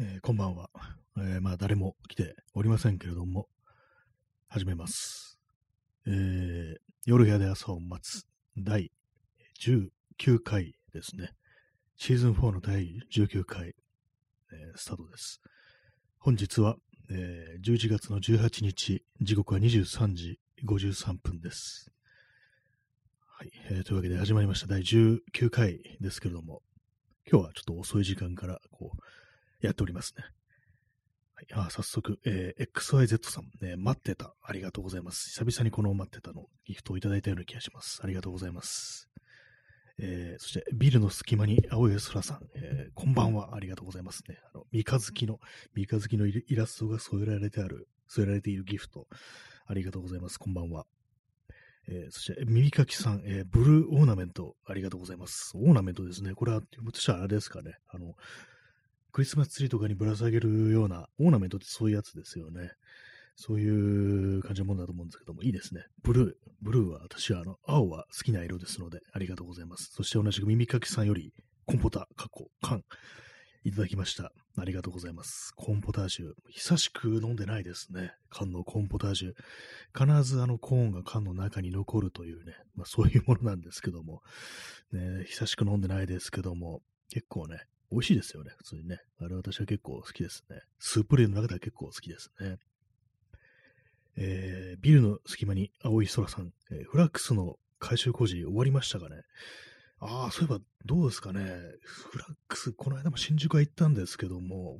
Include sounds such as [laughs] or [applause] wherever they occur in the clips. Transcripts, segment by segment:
えーこんばんは。えーまあ、誰も来ておりませんけれども、始めます。えー夜部屋で朝を待つ第19回ですね。シーズン4の第19回、えースタートです。本日は、えー11月の18日、時刻は23時53分です。はい、えーというわけで始まりました第19回ですけれども、今日はちょっと遅い時間からこうやっておりますね。はい、あ早速、えー XYZ さん、ね、待ってた。ありがとうございます。久々にこの待ってたのギフトをいただいたような気がします。ありがとうございます。えーそして、ビルの隙間に青い空さん、えーこんばんは。ありがとうございますね。あの、三日月の、三日月のイラストが添えられてある、添えられているギフト。ありがとうございます。こんばんは。えーそして、耳かきさん、えーブルーオーナメント、ありがとうございます。オーナメントですね。これは、ひょっとしたらあれですかね。あの、クリスマスツリーとかにぶら下げるような、オーナメントってそういうやつですよね。そういう感じのものだと思うんですけども、いいですね。ブルー。ブルーは、私は、あの、青は好きな色ですので、ありがとうございます。そして同じく耳かきさんより、コンポタ、過去、缶、いただきました。ありがとうございます。コンポタージュ。久しく飲んでないですね。缶のコンポタージュ。必ずあのコーンが缶の中に残るというね、まあそういうものなんですけども、ね、久しく飲んでないですけども、結構ね、美味しいですよね、普通にね。あれ私は結構好きですね。スープ類の中では結構好きですね。えービルの隙間に青い空さん、えーフラックスの改修工事終わりましたかねああ、そういえばどうですかね。フラックス、この間も新宿は行ったんですけども、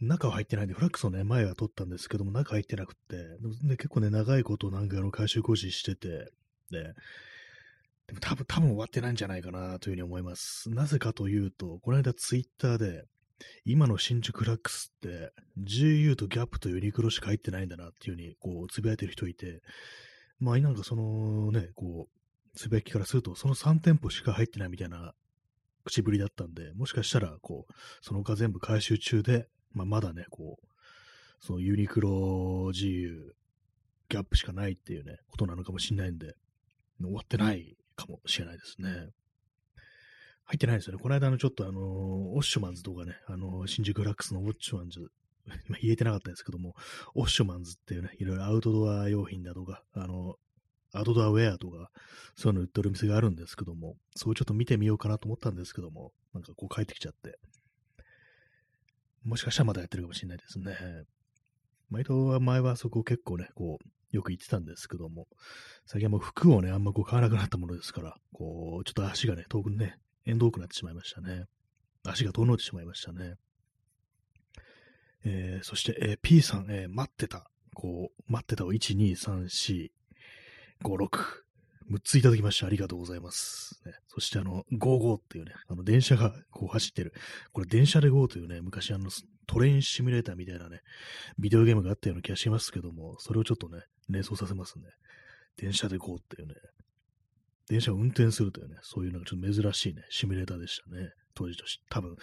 中は入ってないんで、フラックスのね、前は取ったんですけども、中入ってなくって、で結構ね、長いことなんかの改修工事してて、で、でも多分、多分終わってないんじゃないかなというふうに思います。なぜかというと、この間ツイッターで、今の新宿ラックスって GU とギャップとユニクロしか入ってないんだなっていうふうにこうつぶやいてる人いて、まあなんかそのね、こう、つぶやきからするとその3店舗しか入ってないみたいな口ぶりだったんで、もしかしたらこう、その他全部回収中で、まあまだね、こう、そのユニクロ GU、ギャップしかないっていうね、ことなのかもしれないんで、終わってないかもしれないですね。入ってないですよね。この間のちょっとあのオッシュマンズとかね、あの新宿ラックスのオッシュマンズ、[laughs] まあ言えてなかったんですけども、オッシュマンズっていうね、いろいろアウトドア用品だとか、あのアウトドアウェアとか、そういうの売ってる店があるんですけども、それちょっと見てみようかなと思ったんですけども、なんかこう帰ってきちゃって、もしかしたらまだやってるかもしれないですね。毎度は前はそこ結構ね、こう、よく行ってたんですけども、最近はもう服をね、あんまこう買わなくなったものですから、こう、ちょっと足がね、遠くね、遠遠くなってしまいましたね。足が遠のいてしまいましたね。えーそして、えー P さん、えー待ってた。こう、待ってたを1、2、3、4、5、6。6ついただきましてありがとうございます。ね、そしてあの、55っていうね、あの電車がこう走ってる。これ電車で GO というね、昔あのトレインシミュレーターみたいなね、ビデオゲームがあったような気がしますけども、それをちょっとね、連想させますね。電車でこうっていうね、電車を運転するというね、そういうなんかちょっと珍しいね、シミュレーターでしたね。当時として、多分、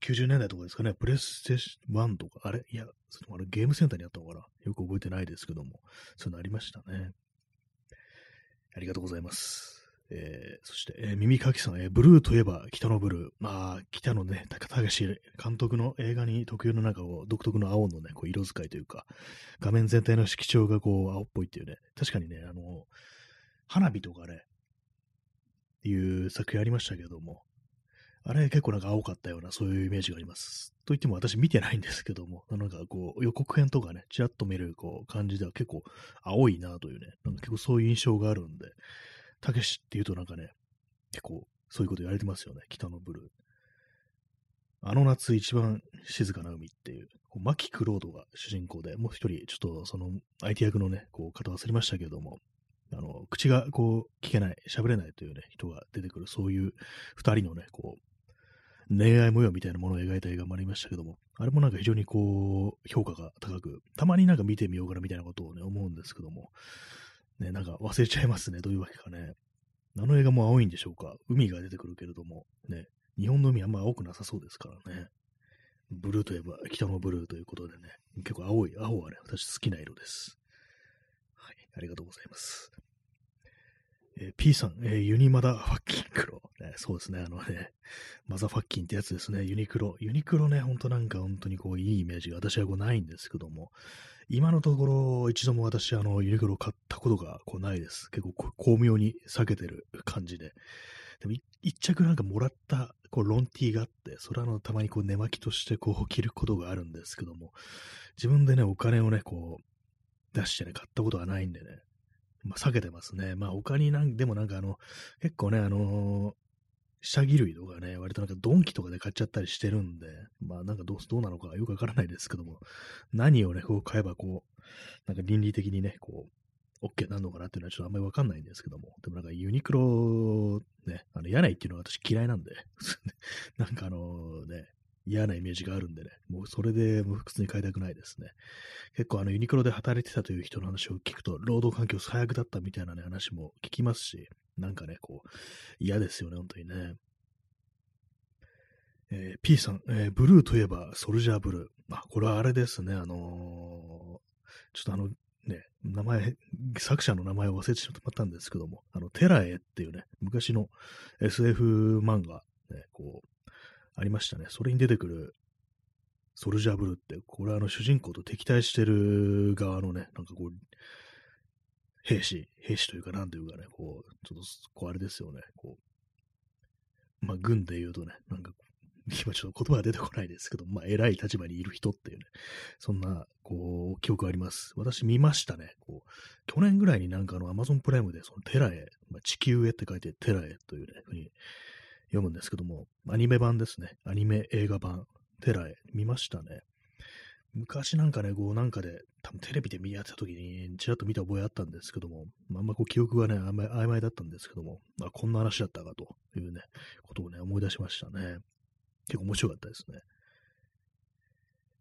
90年代とかですかね、プレステ1とか、あれ？いや、そのあれゲームセンターにあったのかな？よく覚えてないですけども、そういうのありましたね。ありがとうございます。えーそして、えー耳かきさん、えーブルーといえば北のブルー。まあ、北のね、高田氏監督の映画に特有の中を独特の青のね、こう色使いというか、画面全体の色調がこう青っぽいっていうね、確かにね、あの、花火とかね、いう作品ありましたけども、あれ結構なんか青かったような、そういうイメージがあります。と言っても私見てないんですけども、なんかこう予告編とかね、ちらっと見るこう感じでは結構青いなというね、なんか結構そういう印象があるんで、たけしっていうとなんかね、結構そういうこと言われてますよね、北のブルー。あの夏一番静かな海っていう、こうマキ・クロードが主人公で、もう一人、ちょっとその相手役のね、こう方忘れましたけども、あの、口がこう聞けない、喋れないというね、人が出てくる、そういう二人のね、こう、恋愛模様みたいなものを描いた映画もありましたけども、あれもなんか非常にこう、評価が高く、たまになんか見てみようかなみたいなことをね、思うんですけども、ね、なんか忘れちゃいますね、どういうわけかね。あの映画も青いんでしょうか海が出てくるけれども、ね、日本の海あんま青くなさそうですからね。ブルーといえば北のブルーということでね、結構青い、青はね、私好きな色です。はい、ありがとうございます。えー、P さん、えー、ユニマダファッキンクロ、ね。そうですね、あのね、マザファッキンってやつですね、ユニクロ。ユニクロね、ほんとなんか本当にこういいイメージが私はこうないんですけども、今のところ一度も私、あの、ユニクロ買ったことがこうないです。結構巧妙に避けてる感じで。でも一着なんかもらったこうロンティーがあって、それはあのたまにこう寝巻きとしてこう着ることがあるんですけども、自分でね、お金をね、こう出してね、買ったことがないんでね、まあ、避けてますね。まあ、他になん、でもなんかあの、結構ね、あの、下着類とかね、割となんかドンキとかで買っちゃったりしてるんで、まあなんかどうどうなのかよくわからないですけども、何をね、こう買えばこう、なんか倫理的にね、こう、OK なのかなっていうのはちょっとあんまりわかんないんですけども、でもなんかユニクロ、ね、あの、柳井っていうのは私嫌いなんで、[laughs] なんかあのね、嫌なイメージがあるんでね、もうそれでもう普通に買いたくないですね。結構あのユニクロで働いてたという人の話を聞くと、労働環境最悪だったみたいなね、話も聞きますし、なんかね、こう、嫌ですよね、本当にね。えー、P さん、えー、ブルーといえばソルジャーブルー。あ、これはあれですね、あのー、ちょっとあの、ね、名前、作者の名前を忘れてしまったんですけども、あの、テラエっていうね、昔の SF 漫画、ね、こう、ありましたね。それに出てくるソルジャーブルーって、これはあの主人公と敵対してる側のね、なんかこう、兵士、兵士というかなんというかね、こう、ちょっと、こうあれですよね、こう、まあ軍で言うとね、なんか、今ちょっと言葉が出てこないですけど、まあ偉い立場にいる人っていうね、そんな、こう、記憶あります。私見ましたね。こう、去年ぐらいになんかあの、アマゾンプライムで、そのテラエ、まあ、地球へって書いてテラエというね、ふうに読むんですけども、アニメ版ですね。アニメ映画版、テラエ、見ましたね。昔なんかね、こうなんかで、多分テレビで見合ってた時に、ちらっと見た覚えあったんですけども、まあんまこう記憶がね、あんまり曖昧だったんですけども、あ、こんな話だったかというね、ことをね、思い出しましたね。結構面白かったですね。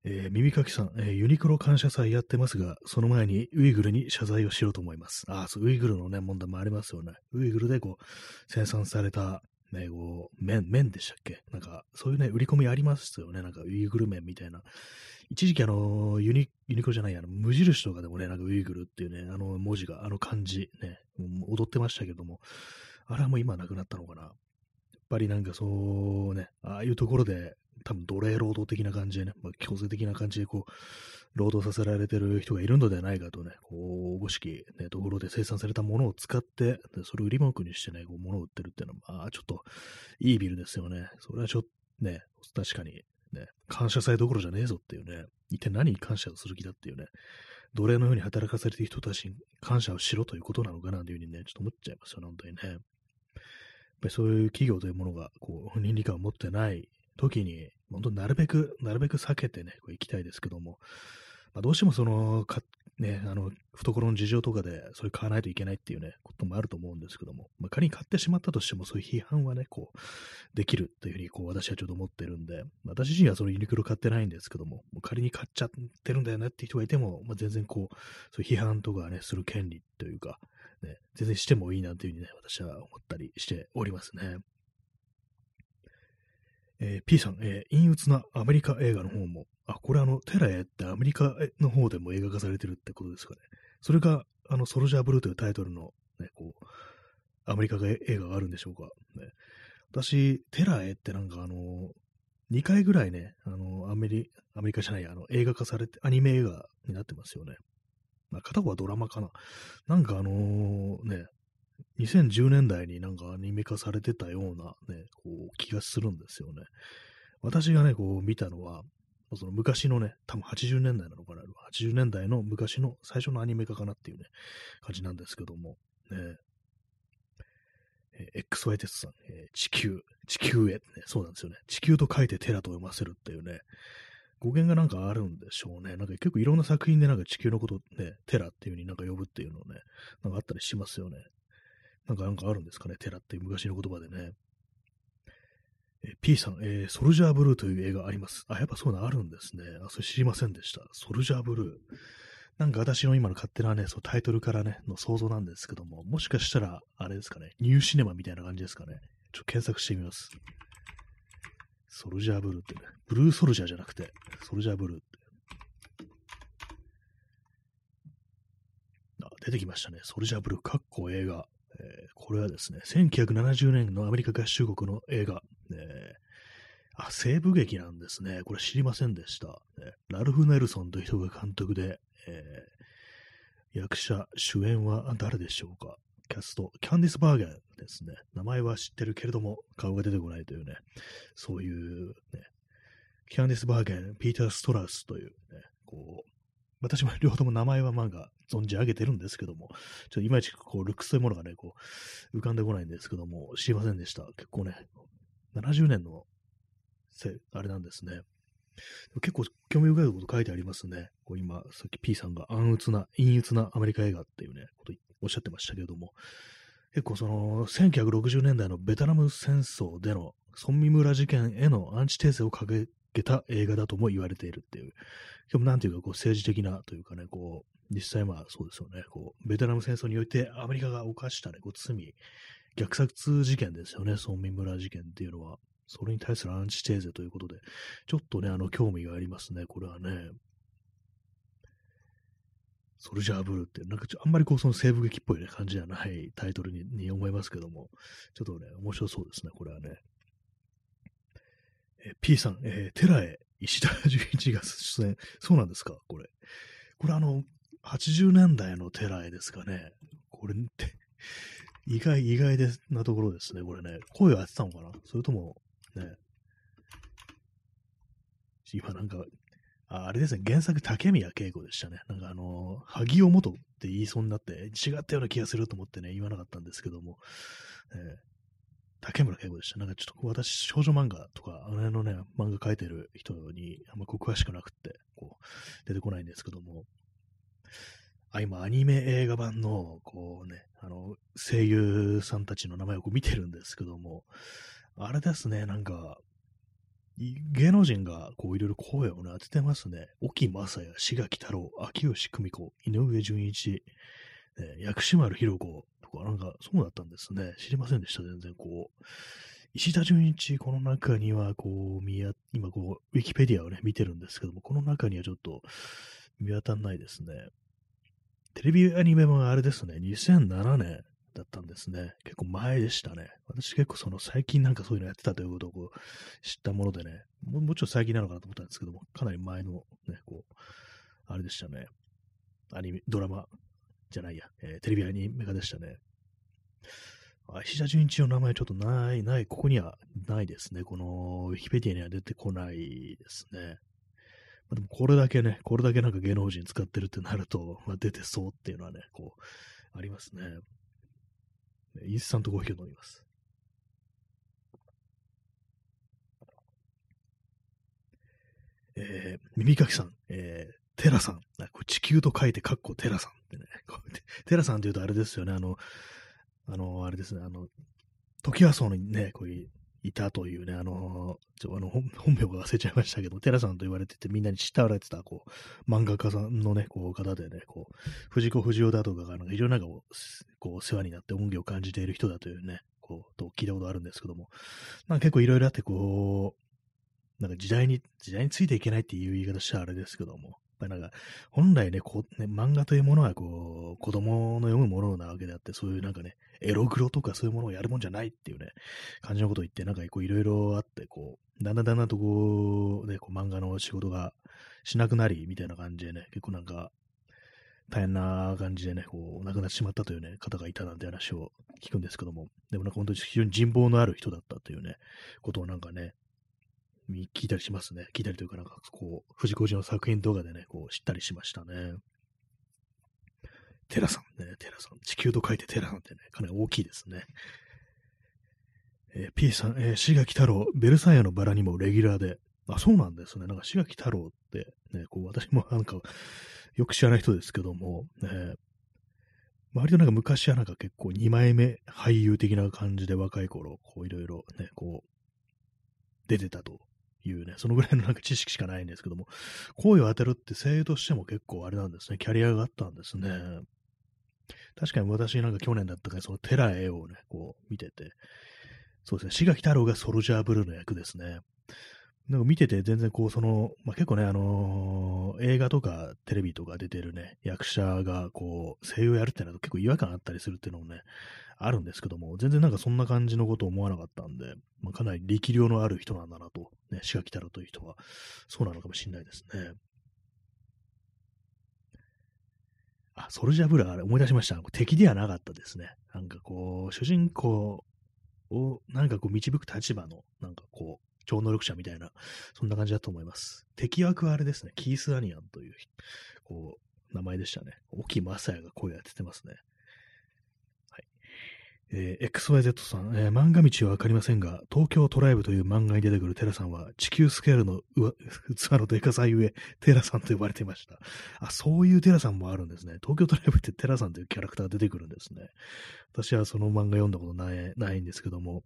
えー、耳かきさん、えー、ユニクロ感謝祭やってますが、その前にウイグルに謝罪をしようと思います。あ、そう、ウイグルのね、問題もありますよね。ウイグルでこう、生産されたね、こう、麺、麺でしたっけ？なんか、そういうね、売り込みありますよね。なんか、ウイグル麺みたいな。一時期あの、ユニ、ユニクロじゃない、あの、無印とかでもね、なんかウイグルっていうね、あの文字が、あの漢字、ね、踊ってましたけども、あれはもう今なくなったのかな。やっぱりなんかそうね、ああいうところで、多分奴隷労働的な感じでね、まあ、強制的な感じでこう、労働させられてる人がいるのではないかとね、こう、おぼしき、ね、ところで生産されたものを使って、でそれを売り文句にしてね、こう、物を売ってるっていうのは、まあ、ちょっと、いいビルですよね。それはちょっと、ね、確かに、ね、感謝祭どころじゃねえぞっていうね、一体何に感謝をする気だっていうね、奴隷のように働かされてる人たちに感謝をしろということなのかなというふうにね、ちょっと思っちゃいますよ、本当にね。やっぱりそういう企業というものが、こう、倫理観を持ってない時に、本当なるべく、なるべく避けてね、こう行きたいですけども、まあ、どうしてもその、かね、あの、懐の事情とかで、それ買わないといけないっていうね、こともあると思うんですけども、まあ、仮に買ってしまったとしても、そういう批判はね、こう、できるというふうに、こう、私はちょっと思ってるんで、私自身はそのユニクロ買ってないんですけども、も仮に買っちゃってるんだよねっていう人がいても、まあ、全然こう、そういう批判とかね、する権利というか、ね、全然してもいいなというふうにね、私は思ったりしておりますね。えー、P さん、えー、陰鬱なアメリカ映画の方も、あ、これあの、テラエってアメリカの方でも映画化されてるってことですかね。それが、あの、ソルジャーブルーというタイトルの、ね、こう、アメリカが映画があるんでしょうか。ね、私、テラエってなんかあの、2回ぐらいね、あの、アメリ、アメリカじゃない、あの、映画化されて、アニメ映画になってますよね。まあ、片方はドラマかな。なんかあのー、ね、2010年代になんかアニメ化されてたようなね、こう気がするんですよね。私がね、こう見たのは、その昔のね、多分80年代なのかな、80年代の昔の最初のアニメ化かなっていうね、感じなんですけども、ね、えー、XY 鉄さん、えー、地球、地球へ、ね、そうなんですよね。地球と書いてテラと読ませるっていうね、語源がなんかあるんでしょうね。なんか結構いろんな作品でなんか地球のことね、テラっていう風になんか呼ぶっていうのね、なんかあったりしますよね。なんかなんかあるんですかね、テラって昔の言葉でね。え P さん、えー、ソルジャーブルーという映画あります。あ、やっぱそういうのあるんですね。あ、それ知りませんでした。ソルジャーブルー。なんか私の今の勝手なね、そうタイトルからね、の想像なんですけども、もしかしたら、あれですかね、ニューシネマみたいな感じですかね。ちょっと検索してみます。ソルジャーブルーってね、ブルーソルジャーじゃなくて、ソルジャーブルーって。あ、出てきましたね。ソルジャーブルー、かっこ映画。えー、これはですね、1970年のアメリカ合衆国の映画、えー、あ、西部劇なんですね。これ知りませんでした。ラルフ・ネルソンという人が監督で、えー、役者、主演は誰でしょうかキャスト、キャンディス・バーゲンですね。名前は知ってるけれども、顔が出てこないというね、そういうね、キャンディス・バーゲン、ピーター・ストラウスというね、こう、私も両方とも名前は漫画存じ上げてるんですけども、ちょっといまいちこう、ルックスというものがね、こう、浮かんでこないんですけども、知りませんでした。結構ね、70年のせ、あれなんですね。結構興味深いこと書いてありますね。こう今、さっき P さんが暗鬱な、陰鬱なアメリカ映画っていうね、ことおっしゃってましたけれども、結構その、1960年代のベトナム戦争での村民村事件へのアンチテーゼを掲げた映画だとも言われているっていう、でもなんていうかこう政治的なというかね、こう、実際まあそうですよね、こう、ベトナム戦争においてアメリカが犯したね、こう罪、虐殺事件ですよね、村民村事件っていうのは。それに対するアンチテーゼということで、ちょっとね、あの、興味がありますね、これはね。ソルジャーブルーって、なんかあんまりこう、その西部劇っぽい、ね、感じじゃないタイトルにに思いますけども、ちょっとね、面白そうですね、これはね。え P さん、えー、寺へ石田純一が出演。そうなんですか、これ。これあの、80年代の寺へですかね。これって、意外、意外でなところですね、これね。声をやってたのかな？それとも、ね。今なんか、ああれですね、原作竹宮恵子でしたね。なんかあの、萩尾元って言いそうになって、違ったような気がすると思ってね、言わなかったんですけども、えー、竹村恵子でした。なんかちょっと私、少女漫画とか、あの辺のね、漫画描いてる人にあんま詳しくなくって、こう、出てこないんですけども、あ、今、アニメ映画版の、こうね、あの、声優さんたちの名前をこう見てるんですけども、あれですね、なんか、芸能人がこういろいろ声をね、当ててますね。沖正也、志垣太郎、秋吉久美子、井上純一、ね、薬師丸ひろ子とか、なんかそうだったんですね。知りませんでした、全然こう。石田純一、この中にはこう、今こう、ウィキペディアをね、見てるんですけども、この中にはちょっと見当たんないですね。テレビアニメもあれですね、2007年だったんですね。結構前でしたね。私結構その最近なんかそういうのやってたということをこう知ったものでね、もうちょっと最近なのかなと思ったんですけども、かなり前のね、こう、あれでしたね。アニメ、ドラマじゃないや、えー、テレビアニメ化でしたね。あ石田純一の名前ちょっとない、ない、ここにはないですね。このウィキペディアには出てこないですね。まあ、でもこれだけね、これだけなんか芸能人使ってるってなると、まあ、出てそうっていうのはね、こう、ありますね。インスタントコーヒーを飲みます。えー、耳かきさん、えー、テラさん。こ地球と書いて、カッコテラさんってね。[laughs] テラさんって言うとあれですよね、あの、あの、あれですね、あの、時はそうにね、こういういたというね、あの、ちょあの本名が忘れちゃいましたけど、テラさんと言われてて、みんなに慕われてた、こう、漫画家さんのね、こう、方でね、こう、藤子不二雄だとかが、なんかいろんなこう、お世話になって恩義を感じている人だというね、こう、と聞いたことあるんですけども、なんか結構いろいろあって、こう、なんか時代に、時代についていけないっていう言い方したらあれですけども、ぱりなんか、本来ね、こ、ね、漫画というものは、こう、子供の読むものなわけであって、そういうなんかね、エログロとかそういうものをやるもんじゃないっていうね、感じのことを言って、なんかこう、いろいろあって、こう、だんだんだんだんとこう、ね、こう漫画の仕事がしなくなり、みたいな感じでね、結構なんか、大変な感じでね、こう、亡くなってしまったというね、方がいたなんて話を聞くんですけども、でもなんか本当に非常に人望のある人だったというね、ことをなんかね、聞いたりしますね。聞いたりというか、なんか、こう、藤子寺の作品動画でね、こう、知ったりしましたね。テラさんね、テラさん。地球と書いてテラさんってね、かなり大きいですね。えー、P さん、えー、志垣太郎、ベルサイユのバラにもレギュラーで。あ、そうなんですね。なんか志垣太郎って、ね、こう、私もなんか、よく知らない人ですけども、ね、割となんか昔はなんか結構二枚目俳優的な感じで若い頃、こういろいろね、こう、出てたというね、そのぐらいのなんか知識しかないんですけども、声を当てるって声優としても結構あれなんですね、キャリアがあったんですね。確かに私なんか去年だったから、そのテラエをね、こう見てて、そうですね、志垣太郎がソルジャーブルーの役ですね。なんか見てて全然こう、その、まあ、結構ね、あのー映画とかテレビとか出てるね、役者がこう、声優やるってなると結構違和感あったりするっていうのもね、あるんですけども、全然なんかそんな感じのことを思わなかったんで、まあ、かなり力量のある人なんだなと、ね、志垣太郎という人は、そうなのかもしれないですね。あ、ソルジャーブラー、あれ思い出しました。敵ではなかったですね。なんかこう、主人公をなんかこう導く立場の、なんかこう、超能力者みたいな、そんな感じだと思います。敵役はあれですね、キース・アニアンという、こう、名前でしたね。沖正也が声を当ててますね。えー XYZ さん、えー漫画道はわかりませんが、東京トライブという漫画に出てくるテラさんは、地球スケールの [laughs] 器のでかさゆえ、テラさんと呼ばれていました。あ、そういうテラさんもあるんですね。東京トライブってテラさんというキャラクターが出てくるんですね。私はその漫画読んだことない、ないんですけども、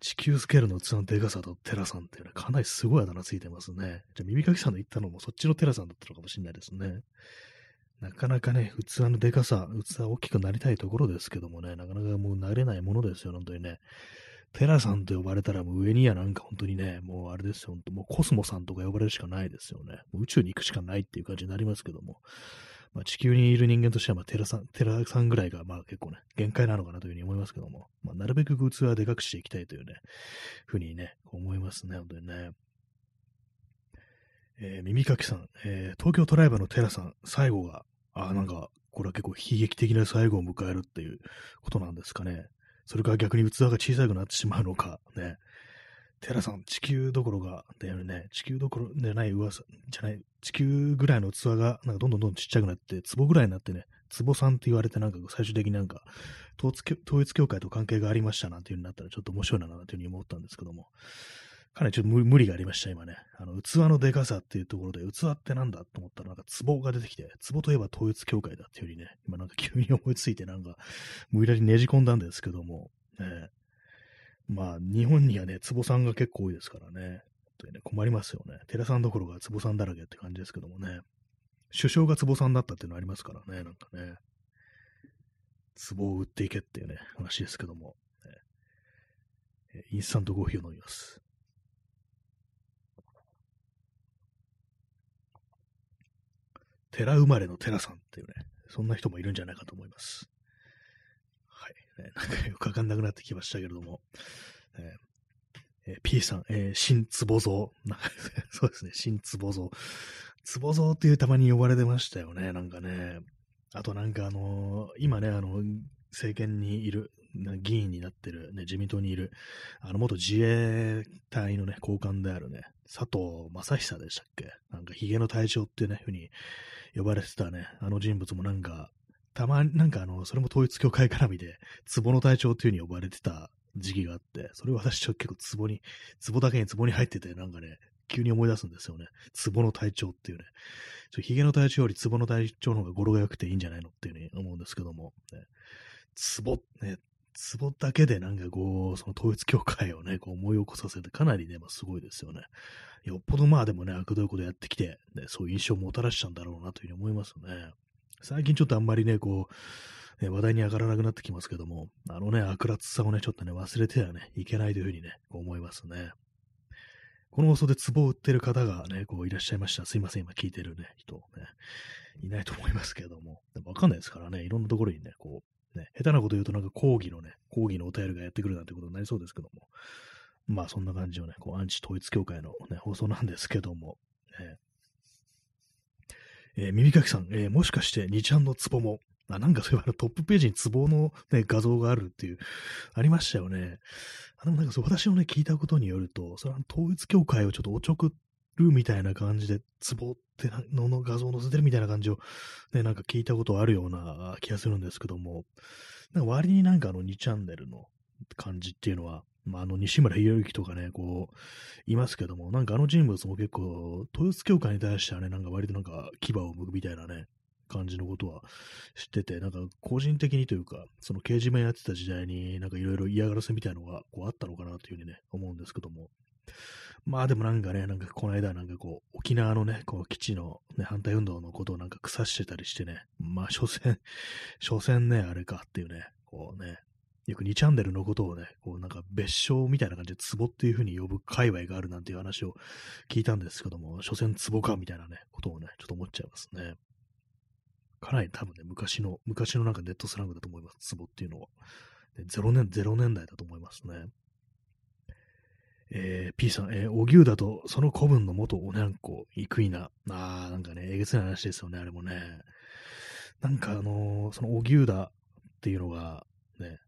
地球スケールの器のでかさとテラさんっていうのはかなりすごいあだ名ついてますね。じゃあ耳かきさんの言ったのもそっちのテラさんだったのかもしれないですね。なかなかね、器のでかさ、器大きくなりたいところですけどもね、なかなかもう慣れないものですよ、本当にね。テラさんと呼ばれたらもう上にはなんか本当にね、もうあれですよ、本当もうコスモさんとか呼ばれるしかないですよね。宇宙に行くしかないっていう感じになりますけども。まあ、地球にいる人間としては、まあ、テラさん、テラさんぐらいが、まあ結構ね、限界なのかなというふうに思いますけども、まあ、なるべく器はでかくしていきたいというね、ふうにね、思いますね、本当にね。えー耳かきさん、えー東京トライバーのテラさん、最後が、ああ、なんか、これは結構悲劇的な最後を迎えるっていうことなんですかね。それから逆に器が小さくなってしまうのか、ね。テラさん、地球どころが、だよね、地球どころじゃない噂、じゃない、地球ぐらいの器が、なんかどんどんどんどんちっちゃくなって、壺ぐらいになってね、壺さんって言われて、なんか最終的になんか統一教、統一教会と関係がありましたなんていう風になったら、ちょっと面白いな、なんていうふうに思ったんですけども、かなりちょっと無理がありました、今ね。あの、器のでかさっていうところで、器ってなんだと思ったら、なんか壺が出てきて、壺といえば統一教会だっていうふうにね、今なんか急に思いついて、なんか、無理やりねじ込んだんですけども、ね、まあ、日本にはね、壺さんが結構多いですからね。ね困りますよね。寺さんどころが壺さんだらけって感じですけどもね。首相が壺さんだったっていうのありますからね、なんかね。壺を売っていけっていうね、話ですけども。ねインスタントコーヒーを飲みます。寺生まれの寺さんっていうね、そんな人もいるんじゃないかと思います。はい。ね、なんかよくわかんなくなってきましたけれども。えーえー P さん、えー新壺蔵。なんかそうですね、新壺蔵。壺蔵っていうたまに呼ばれてましたよね、なんかね。あとなんかあのー今ね、あの、政権にいる、議員になってる、ね、自民党にいる、あの、元自衛隊のね、高官であるね、佐藤正久でしたっけ？なんか、ヒゲの隊長っていうね、ふうに呼ばれてたね、あの人物もなんか、たまになんかあの、それも統一教会絡みで、壺の隊長っていう風に呼ばれてた時期があって、それを私ちょっと結構壺に、壺だけに壺に入ってて、なんかね、急に思い出すんですよね。壺の隊長っていうね。ちょヒゲの隊長より壺の隊長の方が語呂が良くていいんじゃないのっていうふうに思うんですけども、ね、壺、ね、壺だけでなんかこう、その統一教会をね、こう思い起こさせてかなりね、まあ、すごいですよね。よっぽどまあでもね、悪どいことやってきて、ね、そういう印象をもたらしたんだろうなというふうに思いますね。最近ちょっとあんまりね、こう、ね、話題に上がらなくなってきますけども、あのね、悪辣さをね、ちょっとね、忘れてはね、いけないというふうにね、思いますね。この放送で壺を売ってる方がね、こういらっしゃいました。すいません、今聞いてるね、人、ね、いないと思いますけども。でもわかんないですからね、いろんなところにね、こう、ね、下手なこと言うとなんか講義のね、講義のお便りがやってくるなんてことになりそうですけども。まあそんな感じのね、こうアンチ統一教会のね、放送なんですけども。ねえー耳かきさん、えーもしかして2ちゃんの壺も、あ、なんかそういえばトップページに壺の、ね、画像があるっていう、ありましたよね。あでもなんかそう私のね、聞いたことによると、それは統一教会をちょっとおちょくっるみたいな感じで、壺ってのの画像を載せてるみたいな感じを、ね、なんか聞いたことあるような気がするんですけども、なんか割になんかあの2チャンネルの感じっていうのは、まあ、あの西村博之とかね、こう、いますけども、なんかあの人物も結構、統一教会に対してはね、なんか割となんか牙を剥くみたいなね、感じのことは知ってて、なんか個人的にというか、その掲示板やってた時代になんかいろいろ嫌がらせみたいなのがこうあったのかなというふうにね、思うんですけども。まあでもなんかね、なんかこの間なんかこう、沖縄のね、こう基地の、ね、反対運動のことをなんか腐してたりしてね、まあ所詮、[laughs] 所詮ね、あれかっていうね、こうね、よく2チャンネルのことをね、こうなんか別称みたいな感じで壺っていう風に呼ぶ界隈があるなんていう話を聞いたんですけども、所詮壺かみたいなね、ことをね、ちょっと思っちゃいますね。かなり多分ね、昔の、昔のなんかネットスラングだと思います、壺っていうのは。0年、0年代だと思いますね。えー、P さん、えー、荻生だと、その古文の元おにゃんこ、生稲。あー、なんかね、えげつない話ですよね、あれもね。なんかあのー、その荻生だっていうのが、ね、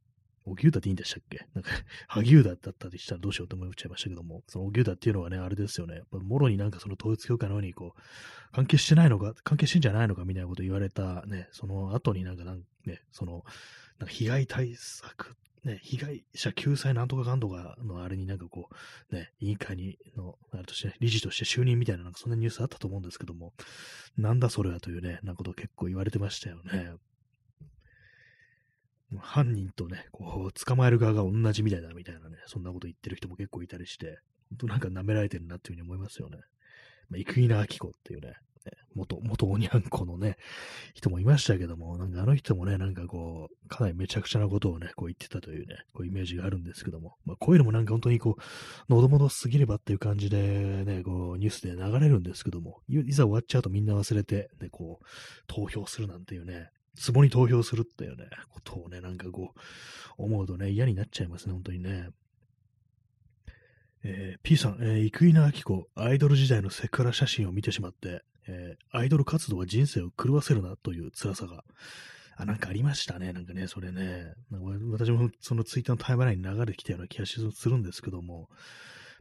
荻生田っていいんでしたっけ？なんか、[laughs] 萩生田だったりしたらどうしようと思っちゃいましたけども、その荻生田っていうのはね、あれですよね。やっぱもろになんかその統一教会のようにこう、関係してないのか、関係してんじゃないのかみたいなこと言われたね、その後になんかなんね、その、なんか被害対策ね、被害者救済なんとかかんとかのあれになんかこう、ね、委員会にの、あれとして、理事として就任みたいな、なんかそんなニュースあったと思うんですけども、なんだそれはというね、なこと結構言われてましたよね。犯人とね、こう、捕まえる側が同じみたいだみたいなね、そんなこと言ってる人も結構いたりして、本当なんか舐められてるなっていうふうに思いますよね。まあ、生稲晃子っていうね、元、[laughs] 元おにゃんこのね、人もいましたけども、なんかあの人もね、なんかこう、かなりめちゃくちゃなことをね、こう言ってたというね、こうイメージがあるんですけども、まあこういうのもなんか本当にこう、喉元すぎればっていう感じでね、こう、ニュースで流れるんですけども、いざ終わっちゃうとみんな忘れて、ね、こう、投票するなんていうね、ツボに投票するっていうね、ことをね、なんかこう、思うとね、嫌になっちゃいますね、本当にね。えー、P さん、えー、生稲晃子、アイドル時代のセクハラ写真を見てしまって、えー、アイドル活動は人生を狂わせるなという辛さが、あ、なんかありましたね。なんかね、それね。私もそのツイッターのタイムラインに流れてきたような気がするんですけども、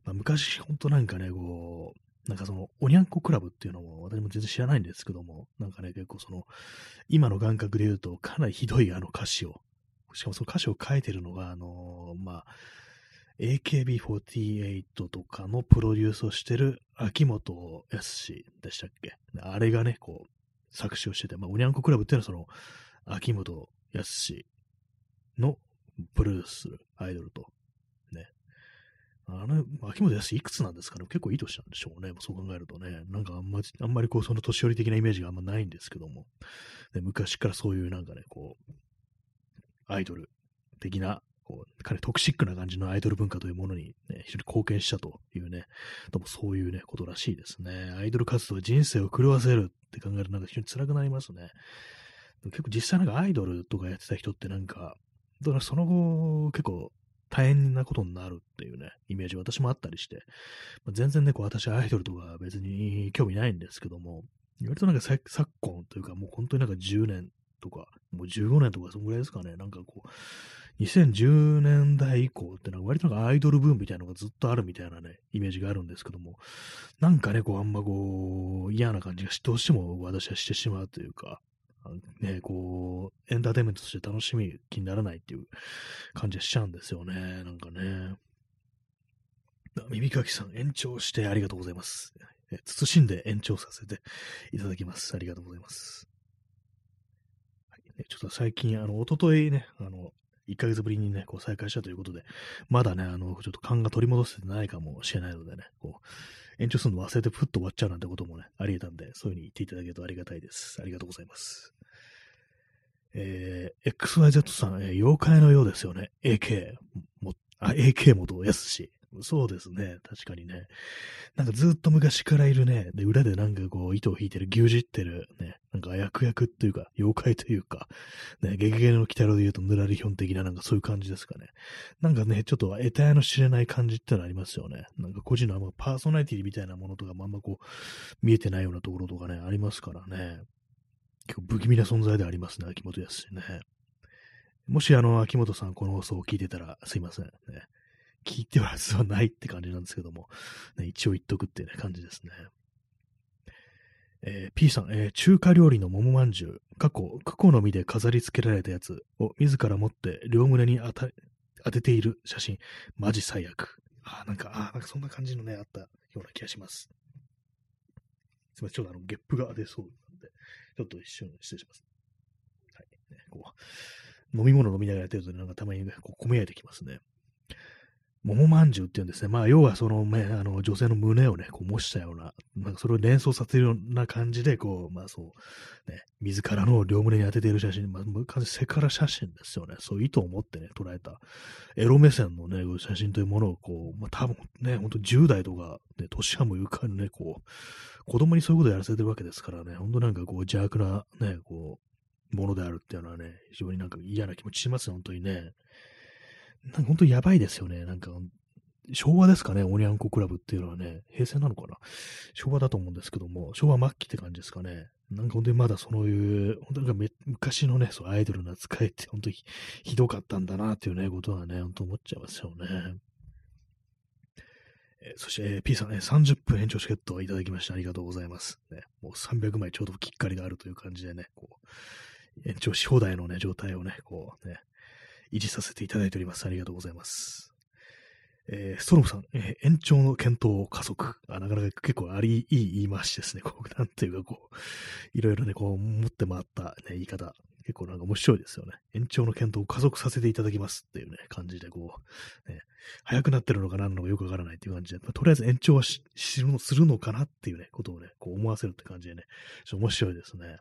まあ、昔、ほんとなんかね、こう、なんかその、おにゃんこクラブっていうのも私も全然知らないんですけども、なんかね、結構その、今の感覚で言うと、かなりひどいあの歌詞を、しかもその歌詞を書いてるのが、あのー、まあ、AKB48 とかのプロデュースをしてる秋元康でしたっけ？あれがね、こう、作詞をしてて、まあ、おにゃんこクラブっていうのはその、秋元康のプロデュースするアイドルと、ね。あの、秋元康いくつなんですかね？結構いい年なんでしょうね。そう考えるとね。なんかあんまり、あんまりこう、その年寄り的なイメージがあんまないんですけども。ね、昔からそういうなんかね、こう、アイドル的なこう、かなりトクシックな感じのアイドル文化というものに、ね、非常に貢献したというね、どうもそういうね、ことらしいですね。アイドル活動は人生を狂わせるって考えるとなんか非常に辛くなりますね。結構実際なんかアイドルとかやってた人ってなんか、だからその後結構大変なことになるっていうね、イメージ私もあったりして、まあ、全然ね、こう私アイドルとか別に興味ないんですけども、割となんか昨今というかもう本当になんか10年とか、もう15年とかそのぐらいですかね、なんかこう、2010年代以降ってのは割となんかアイドルブームみたいなのがずっとあるみたいなね、イメージがあるんですけども、なんかね、こうあんまこう、嫌な感じがどうしても私はしてしまうというか、ね、こう、エンターテインメントとして楽しみ気にならないっていう感じがしちゃうんですよね、なんかね。耳かきさん、延長してありがとうございます。慎んで延長させていただきます。ありがとうございます。ちょっと最近、あの、おとといね、あの、1ヶ月ぶりにね、こう再開したということで、まだね、あの、ちょっと勘が取り戻せてないかもしれないのでね、こう、延長するの忘れてふっと終わっちゃうなんてこともね、あり得たんで、そういう風に言っていただけるとありがたいです。ありがとうございます。えー、XYZ さん、えー、妖怪のようですよね。AK、も、あ、AK 元康し。そうですね。確かにね。なんかずっと昔からいるね。で、裏でなんかこう、糸を引いてる、牛耳ってる、ね。なんか、悪役っていうか、妖怪というか、ね、ゲゲゲの鬼太郎で言うと、ぬらりひょん的な、なんかそういう感じですかね。なんかね、ちょっと得体の知れない感じってのはありますよね。なんか個人のあんまパーソナリティみたいなものとかもあんまこう、見えてないようなところとかね、ありますからね。結構不気味な存在でありますね、秋元康ね。もしあの、秋元さんこの放送を聞いてたらすいません。ね、聞いてはずはないって感じなんですけども、ね、一応言っとくっていう、ね、感じですね。えー、P さん、えー、中華料理の桃まんじゅう、過去、クコの実で飾り付けられたやつを自ら持って両胸に当当てている写真、マジ最悪。あ、なんか、あ、なんかそんな感じのね、あったような気がします。すみません、ちょっとあの、ゲップが出そうなんで、ちょっと一瞬失礼します。はい。ね、こう、飲み物飲みながらやってると、ね、なんかたまにね、こう、込められてきますね。桃まんじゅうっていうんですね。まあ、要はその、ね、あの、女性の胸をね、こう模したような、なんかそれを連想させるような感じで、こう、まあそう、ね、自らの両胸に当てている写真、まあ、完全にセカラ写真ですよね。そう意図を持ってね、捉えた、エロ目線のね、写真というものを、こう、まあ多分ね、ほんと10代とか、ね、年はもゆかにね、こう、子供にそういうことをやらせてるわけですからね、ほんとなんかこう、邪悪な、ね、こう、ものであるっていうのはね、非常になんか嫌な気持ちしますよ、本当にね。なんか本当やばいですよね。なんか、昭和ですかね、おにゃんこクラブっていうのはね、平成なのかな昭和だと思うんですけども、昭和末期って感じですかね。なんか本当にまだそういう、本当に昔のね、そうアイドルの扱いって本当にひどかったんだなっていうね、ことはね、本当思っちゃいますよね。えー、そして、えー、P さん、ね、30分延長チケットをいただきましてありがとうございます。ね、もう300枚ちょうどきっかりがあるという感じでね、こう、延長し放題のね、状態をね、こうね、維持させていただいております。ありがとうございます。えー、ストロムさん、えー、延長の検討を加速。あなかなか結構あり、いい言い回しですね。こう、なんていうか、こう、いろいろね、こう、持って回った、ね、言い方。結構なんか面白いですよね。延長の検討を加速させていただきますっていうね、感じで、こう、ね、早くなってるのか何なのかよくわからないっていう感じで、まあ、とりあえず延長はしするのかなっていうね、ことをね、こう思わせるって感じでね、ちょっと面白いですね。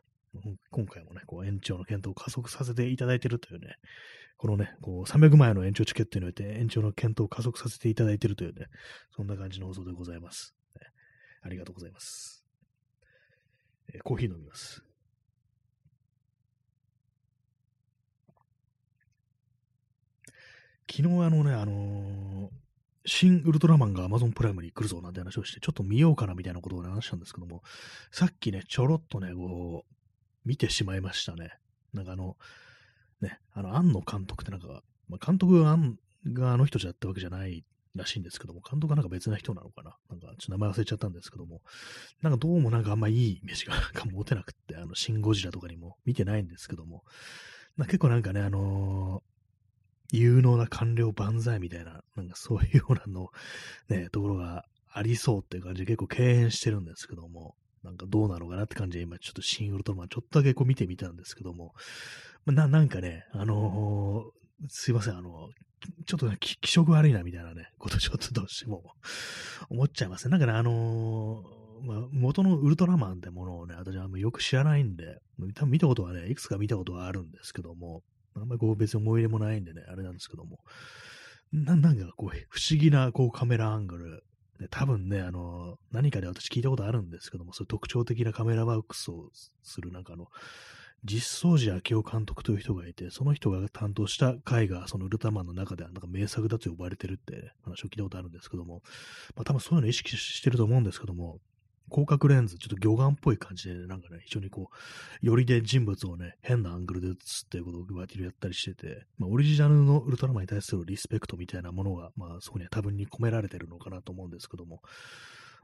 今回もね、こう延長の検討を加速させていただいてるというね、このね、こう300万円の延長チケットにおいて延長の検討を加速させていただいているというね、そんな感じの放送でございます。ね、ありがとうございます、えー、コーヒー飲みます。昨日あのね、あのー、新ウルトラマンが Amazon プライムに来るぞなんて話をして、ちょっと見ようかなみたいなことを、話したんですけども、さっきね、ちょろっとね、こう、見てしまいましたね。なんかあの、ね、あの、庵野監督ってなんか、まあ、監督があの人じゃったわけじゃないらしいんですけども、監督はなんか別な人なのかな。なんか、ちょっと名前忘れちゃったんですけども、なんかどうもなんかあんまいいイメージが [laughs] 持てなくって、あの、シン・ゴジラとかにも見てないんですけども、まあ、結構なんかね、あのー、有能な官僚万歳みたいな、なんかそういうようなの、ね、ところがありそうっていう感じで結構敬遠してるんですけども、なんかどうなのかなって感じで今ちょっとシン・ウルトラマンちょっとだけこう見てみたんですけども、な、なんかね、あのー、すいません、あの、ちょっとね、気色悪いなみたいなね、[laughs] ことちょっとどうしても思っちゃいますね。なんかね、あのー、まあ、元のウルトラマンってものをね、私はよく知らないんで、多分見たことはね、いくつか見たことはあるんですけども、あんまりこう別に思い入れもないんでね、あれなんですけども、ななんかこう、不思議なこうカメラアングル、ね、多分ね、あの、何かで私聞いたことあるんですけども、そういう特徴的なカメラワークスをするなんかあの、実相寺明夫監督という人がいて、その人が担当した回が、そのウルトラマンの中ではなんか名作だと呼ばれてるって話を聞いたことあるんですけども、まあ多分そういうの意識してると思うんですけども、広角レンズ、ちょっと魚眼っぽい感じで、なんかね、非常にこう、よりで人物をね、変なアングルで映すっていうことをバティルやったりしてて、まあ、オリジナルのウルトラマンに対するリスペクトみたいなものが、まあ、そこには多分に込められてるのかなと思うんですけども、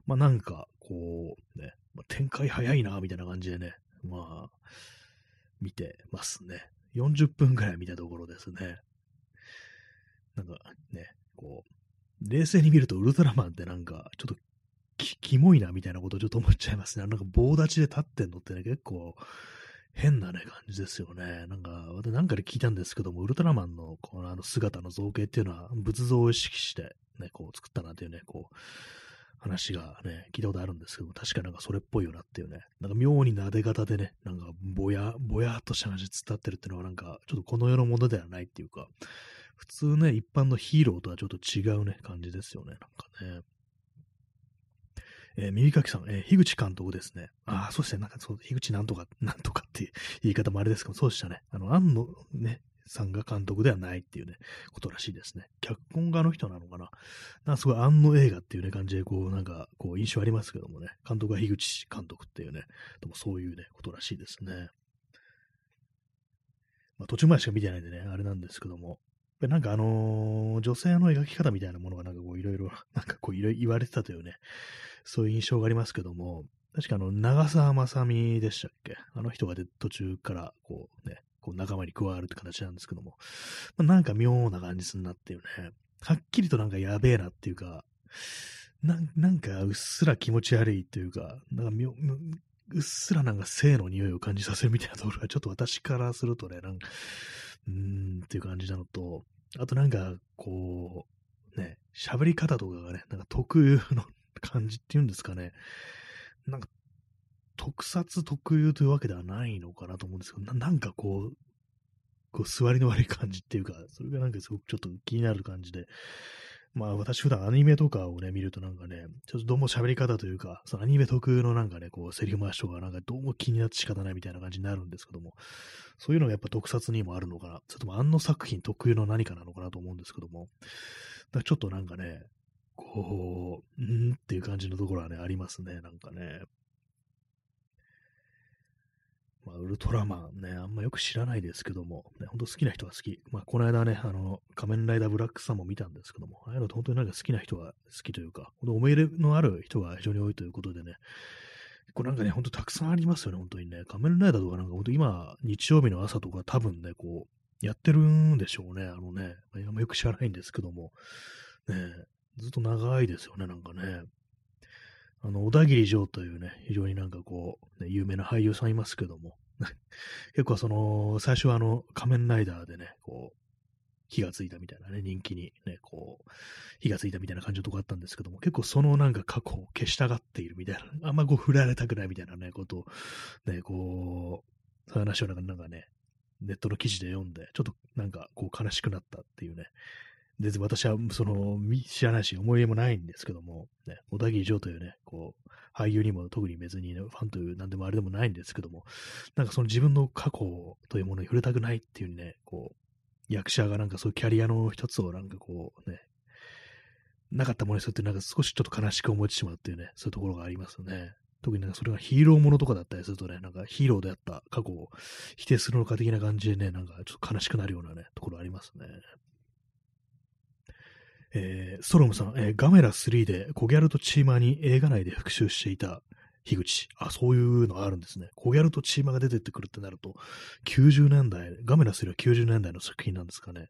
まあ、なんか、こう、ね、まあ、展開早いな、みたいな感じでね、まあ、見てますね。40分くらい見たところですね。なんかね、こう、冷静に見るとウルトラマンってなんか、ちょっとき、キモいなみたいなことちょっと思っちゃいますね。なんか棒立ちで立ってんのってね、結構変なね、感じですよね。なんか、私なんかで聞いたんですけども、ウルトラマンのこのあの姿の造形っていうのは仏像を意識してね、こう作ったなっていうね、こう、話がね、聞いたことあるんですけど確かなんかそれっぽいよなっていうね、なんか妙に撫で方でね、なんかぼや、ぼやっとした話伝ってるっていうのはなんか、ちょっとこの世のものではないっていうか、普通ね、一般のヒーローとはちょっと違うね、感じですよね、なんかね。えー、耳かきさん、えー、樋口監督ですね。ああ、そうですね。なんかそう、樋口なんとか、なんとかっていう言い方もあれですけど、そうでしたね。あの、庵野ね、さんが監督ではないっていうね、ことらしいですね。脚本家の人なのかな。なんかすごい安野映画っていうね、感じで、こう、なんか、こう、印象ありますけどもね、監督は樋口監督っていうね、でもそういうね、ことらしいですね。まあ、途中までしか見てないんでね、あれなんですけども、なんかあのー、女性の描き方みたいなものがなんかこういろいろ、なんかこういろいろ言われてたというね、そういう印象がありますけども、確かあの、長澤まさみでしたっけ？あの人がで途中からこうね、こう仲間に加わるって形なんですけども、まあ、なんか妙な感じすんなっていうね、はっきりとなんかやべえなっていうか、ななんかうっすら気持ち悪いっていうか、なんか妙、うっすらなんか性の匂いを感じさせるみたいなところがちょっと私からするとね、なんか、うーんっていう感じなのと、あとなんか、こう、ね、喋り方とかがね、なんか特有の感じっていうんですかね。なんか、特撮特有というわけではないのかなと思うんですけど、なんかこう、こう座りの悪い感じっていうか、それがなんかすごくちょっと気になる感じで、まあ私普段アニメとかをね、見るとなんかね、ちょっとどうも喋り方というか、そのアニメ特有のなんかね、こうセリフ回しとかなんかどうも気になって仕方ないみたいな感じになるんですけども、そういうのがやっぱ特撮にもあるのかな、それともあの作品特有の何かなのかなと思うんですけども、だちょっとなんかね、こう、んっていう感じのところはね、ありますね、なんかね。まあ、ウルトラマンね、あんまよく知らないですけども、ね、本当好きな人が好き。まあ、この間ね、あの、仮面ライダーブラックさんも見たんですけども、ああいうのって本当になんか好きな人が好きというか、本当思い入れのある人が非常に多いということでね、これなんかね、ほんとたくさんありますよね、本当にね。仮面ライダーとかなんか本当今、日曜日の朝とか多分ね、こう、やってるんでしょうね、あのね。まあ、よく知らないんですけども、ね、ずっと長いですよね、なんかね。あの、小田切城というね、非常になんかこう、ね、有名な俳優さんいますけども、[laughs] 結構その、最初はあの、仮面ライダーでね、こう、火がついたみたいなね、人気にね、こう、火がついたみたいな感じのとこあったんですけども、結構そのなんか過去を消したがっているみたいな、あんまこう振られたくないみたいなね、ことを、ね、こう、そういう話をなんかね、ネットの記事で読んで、ちょっとなんかこう悲しくなったっていうね、全然私はその知らないし思い入れもないんですけども、ね、小田切城というね、こう、俳優にも特に別に、ね、ファンというなんでもあれでもないんですけども、なんかその自分の過去というものに触れたくないっていうね、こう、役者がなんかそういうキャリアの一つをなんかこうね、なかったものにするってなんか少しちょっと悲しく思えてしまうっていうね、そういうところがありますよね。特になんかそれがヒーローものとかだったりするとね、なんかヒーローであった過去を否定するのか的な感じでね、なんかちょっと悲しくなるようなね、ところありますね。えー、ストロムさん、えー、ガメラ3でコギャルとチーマーに映画内で復讐していた樋口。あ、そういうのあるんですね。コギャルとチーマーが出てってくるってなると、90年代、ガメラ3は90年代の作品なんですかね。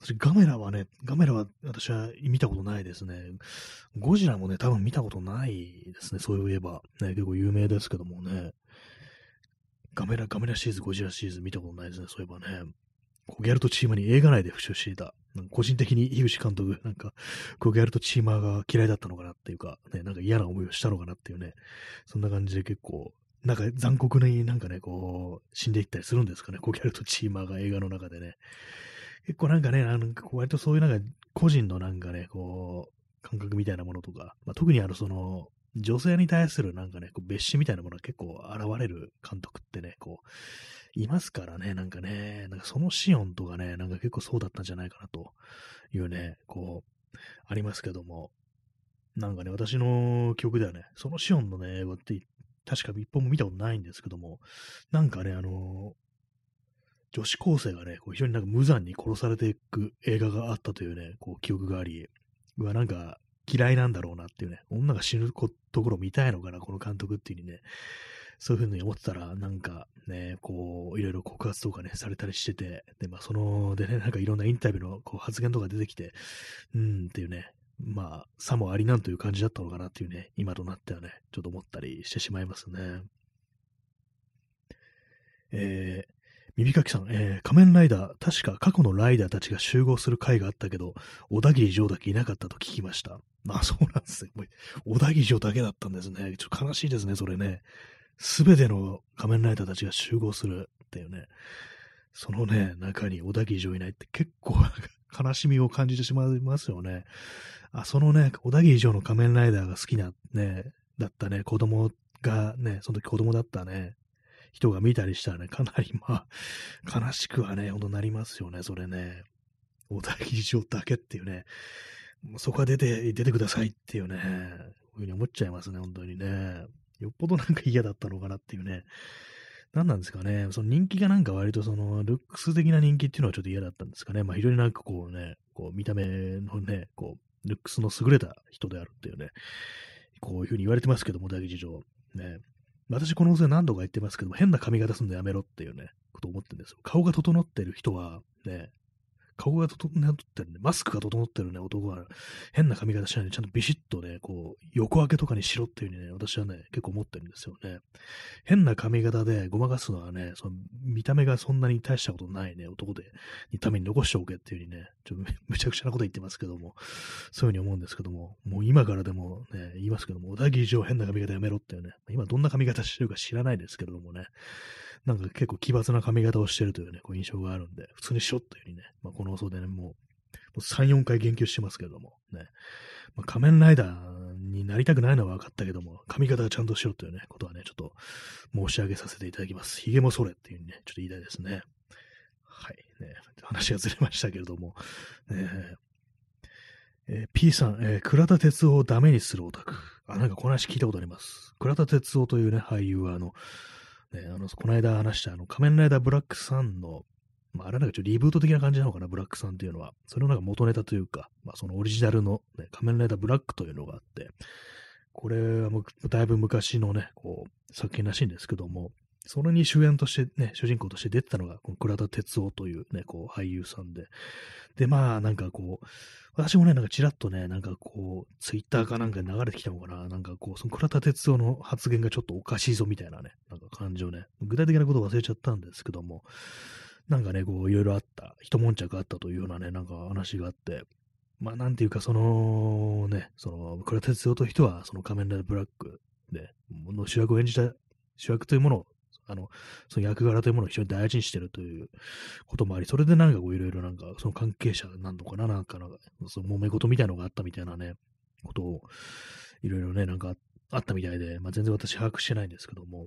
私、ガメラはね、ガメラは私は見たことないですね。ゴジラもね、多分見たことないですね。そういえば。ね、結構有名ですけどもね。ガメラ、ガメラシーズ、ゴジラシーズ見たことないですね。そういえばね。コギャルとチーマーに映画内で復讐していた。個人的に樋口監督、なんか、コギャルとチーマーが嫌いだったのかなっていうか、ね、なんか嫌な思いをしたのかなっていうね、そんな感じで結構、なんか残酷になんかね、こう、死んでいったりするんですかね、コギャルとチーマーが映画の中でね。結構なんかね、あの割とそういうなんか個人のなんかね、こう、感覚みたいなものとか、まあ、特にあの、その、女性に対するなんかね、こう別紙みたいなものが結構現れる監督ってね、こう、いますからね、なんかね、なんかそのシオンとかね、なんか結構そうだったんじゃないかなというね、こう、ありますけども、なんかね、私の記憶ではね、そのシオンのね、映画って確か一本も見たことないんですけども、なんかね、あの女子高生がね、こう非常になんか無残に殺されていく映画があったというね、こう記憶があり、うわ、なんか嫌いなんだろうなっていうね、女が死ぬところ見たいのかな、この監督っていうにね、そういうふうに思ってたら、なんかね、こう、いろいろ告発とかね、されたりしてて、で、まあ、その、でね、なんかいろんなインタビューのこう発言とか出てきて、うんっていうね、まあ、さもありなんという感じだったのかなっていうね、今となってはね、ちょっと思ったりしてしまいますね。えー、耳かきさん、えー、仮面ライダー、確か過去のライダーたちが集合する会があったけど、小田切城だけいなかったと聞きました。まあ、そうなんですね。小田切城だけだったんですね。ちょっと悲しいですね、それね。すべての仮面ライダーたちが集合するっていうね、そのね、中に小田切城いないって結構悲しみを感じてしまいますよね。あ、そのね、小田切城の仮面ライダーが好きなね、だったね、子供がね、その時子供だったね、人が見たりしたらね、かなりまあ、悲しくはね、ほんとなりますよね、それね。小田切城だけっていうね、そこは出て、出てくださいっていうね、こういうふうに思っちゃいますね、本当にね。よっぽどなんか嫌だったのかなっていうね。何なんですかね。その人気がなんか割とその、ルックス的な人気っていうのはちょっと嫌だったんですかね。まあ非常になんかこうね、こう見た目のね、こう、ルックスの優れた人であるっていうね、こういうふうに言われてますけども、大事情。ね。私この音声何度か言ってますけども、変な髪型すんのやめろっていうね、こと思ってるんですよ。顔が整ってる人は、ね、顔が整ってるね、マスクが整ってるね、男は変な髪型しないで、ちゃんとビシッとね、こう、横分けとかにしろっていうふうにね、私はね、結構思ってるんですよね。変な髪型でごまかすのはね、その見た目がそんなに大したことないね、男で、にために残しておけっていうふうにね、ちょっとめちゃくちゃなこと言ってますけども、そういうふうに思うんですけども、もう今からでもね、言いますけども、小田切城変な髪型やめろっていうね、今どんな髪型してるか知らないですけれどもね、なんか結構奇抜な髪型をしてるというね、こう印象があるんで、普通にしろというふうにね、まあ、この放送でね、もう、3、4回言及してますけれども、ね、まあ、仮面ライダーになりたくないのは分かったけども、髪型はちゃんとしろというね、ことはね、ちょっと申し上げさせていただきます。髭もそれっていううにね、ちょっと言いたいですね。はい。ね、話がずれましたけれども、ね、えー、P さん、えー、倉田哲夫をダメにするオタク。あ、なんかこの話聞いたことあります。倉田哲夫というね、俳優は、あの、ね、あの、この間話したあの、仮面ライダーブラックさんの、まあ、あれなんかちょっとリブート的な感じなのかな、ブラックさんっていうのは。それのなんか元ネタというか、まあ、そのオリジナルの、ね、仮面ライダーブラックというのがあって、これはもうだいぶ昔のね、こう、作品らしいんですけども、それに主演としてね、主人公として出てたのが、この倉田哲夫というね、こう、俳優さんで。で、まあ、なんかこう、私もね、なんかちらっとね、なんかこう、ツイッターかなんか流れてきたのかな、なんかこう、その倉田哲夫の発言がちょっとおかしいぞみたいなね、なんか感情ね、具体的なことを忘れちゃったんですけども、なんかね、こう、いろいろあった、一悶着あったというようなね、なんか話があって、まあ、なんていうか、その、ね、その、倉田哲夫という人は、その仮面ライダーブラックで、の主役を演じた、主役というものをあの、その役柄というものを非常に大事にしてるということもあり、それでなんかこういろいろなんか、その関係者なのかな、なんかなんか、その揉め事みたいのがあったみたいなね、ことを、いろいろね、なんかあったみたいで、まあ全然私把握してないんですけども、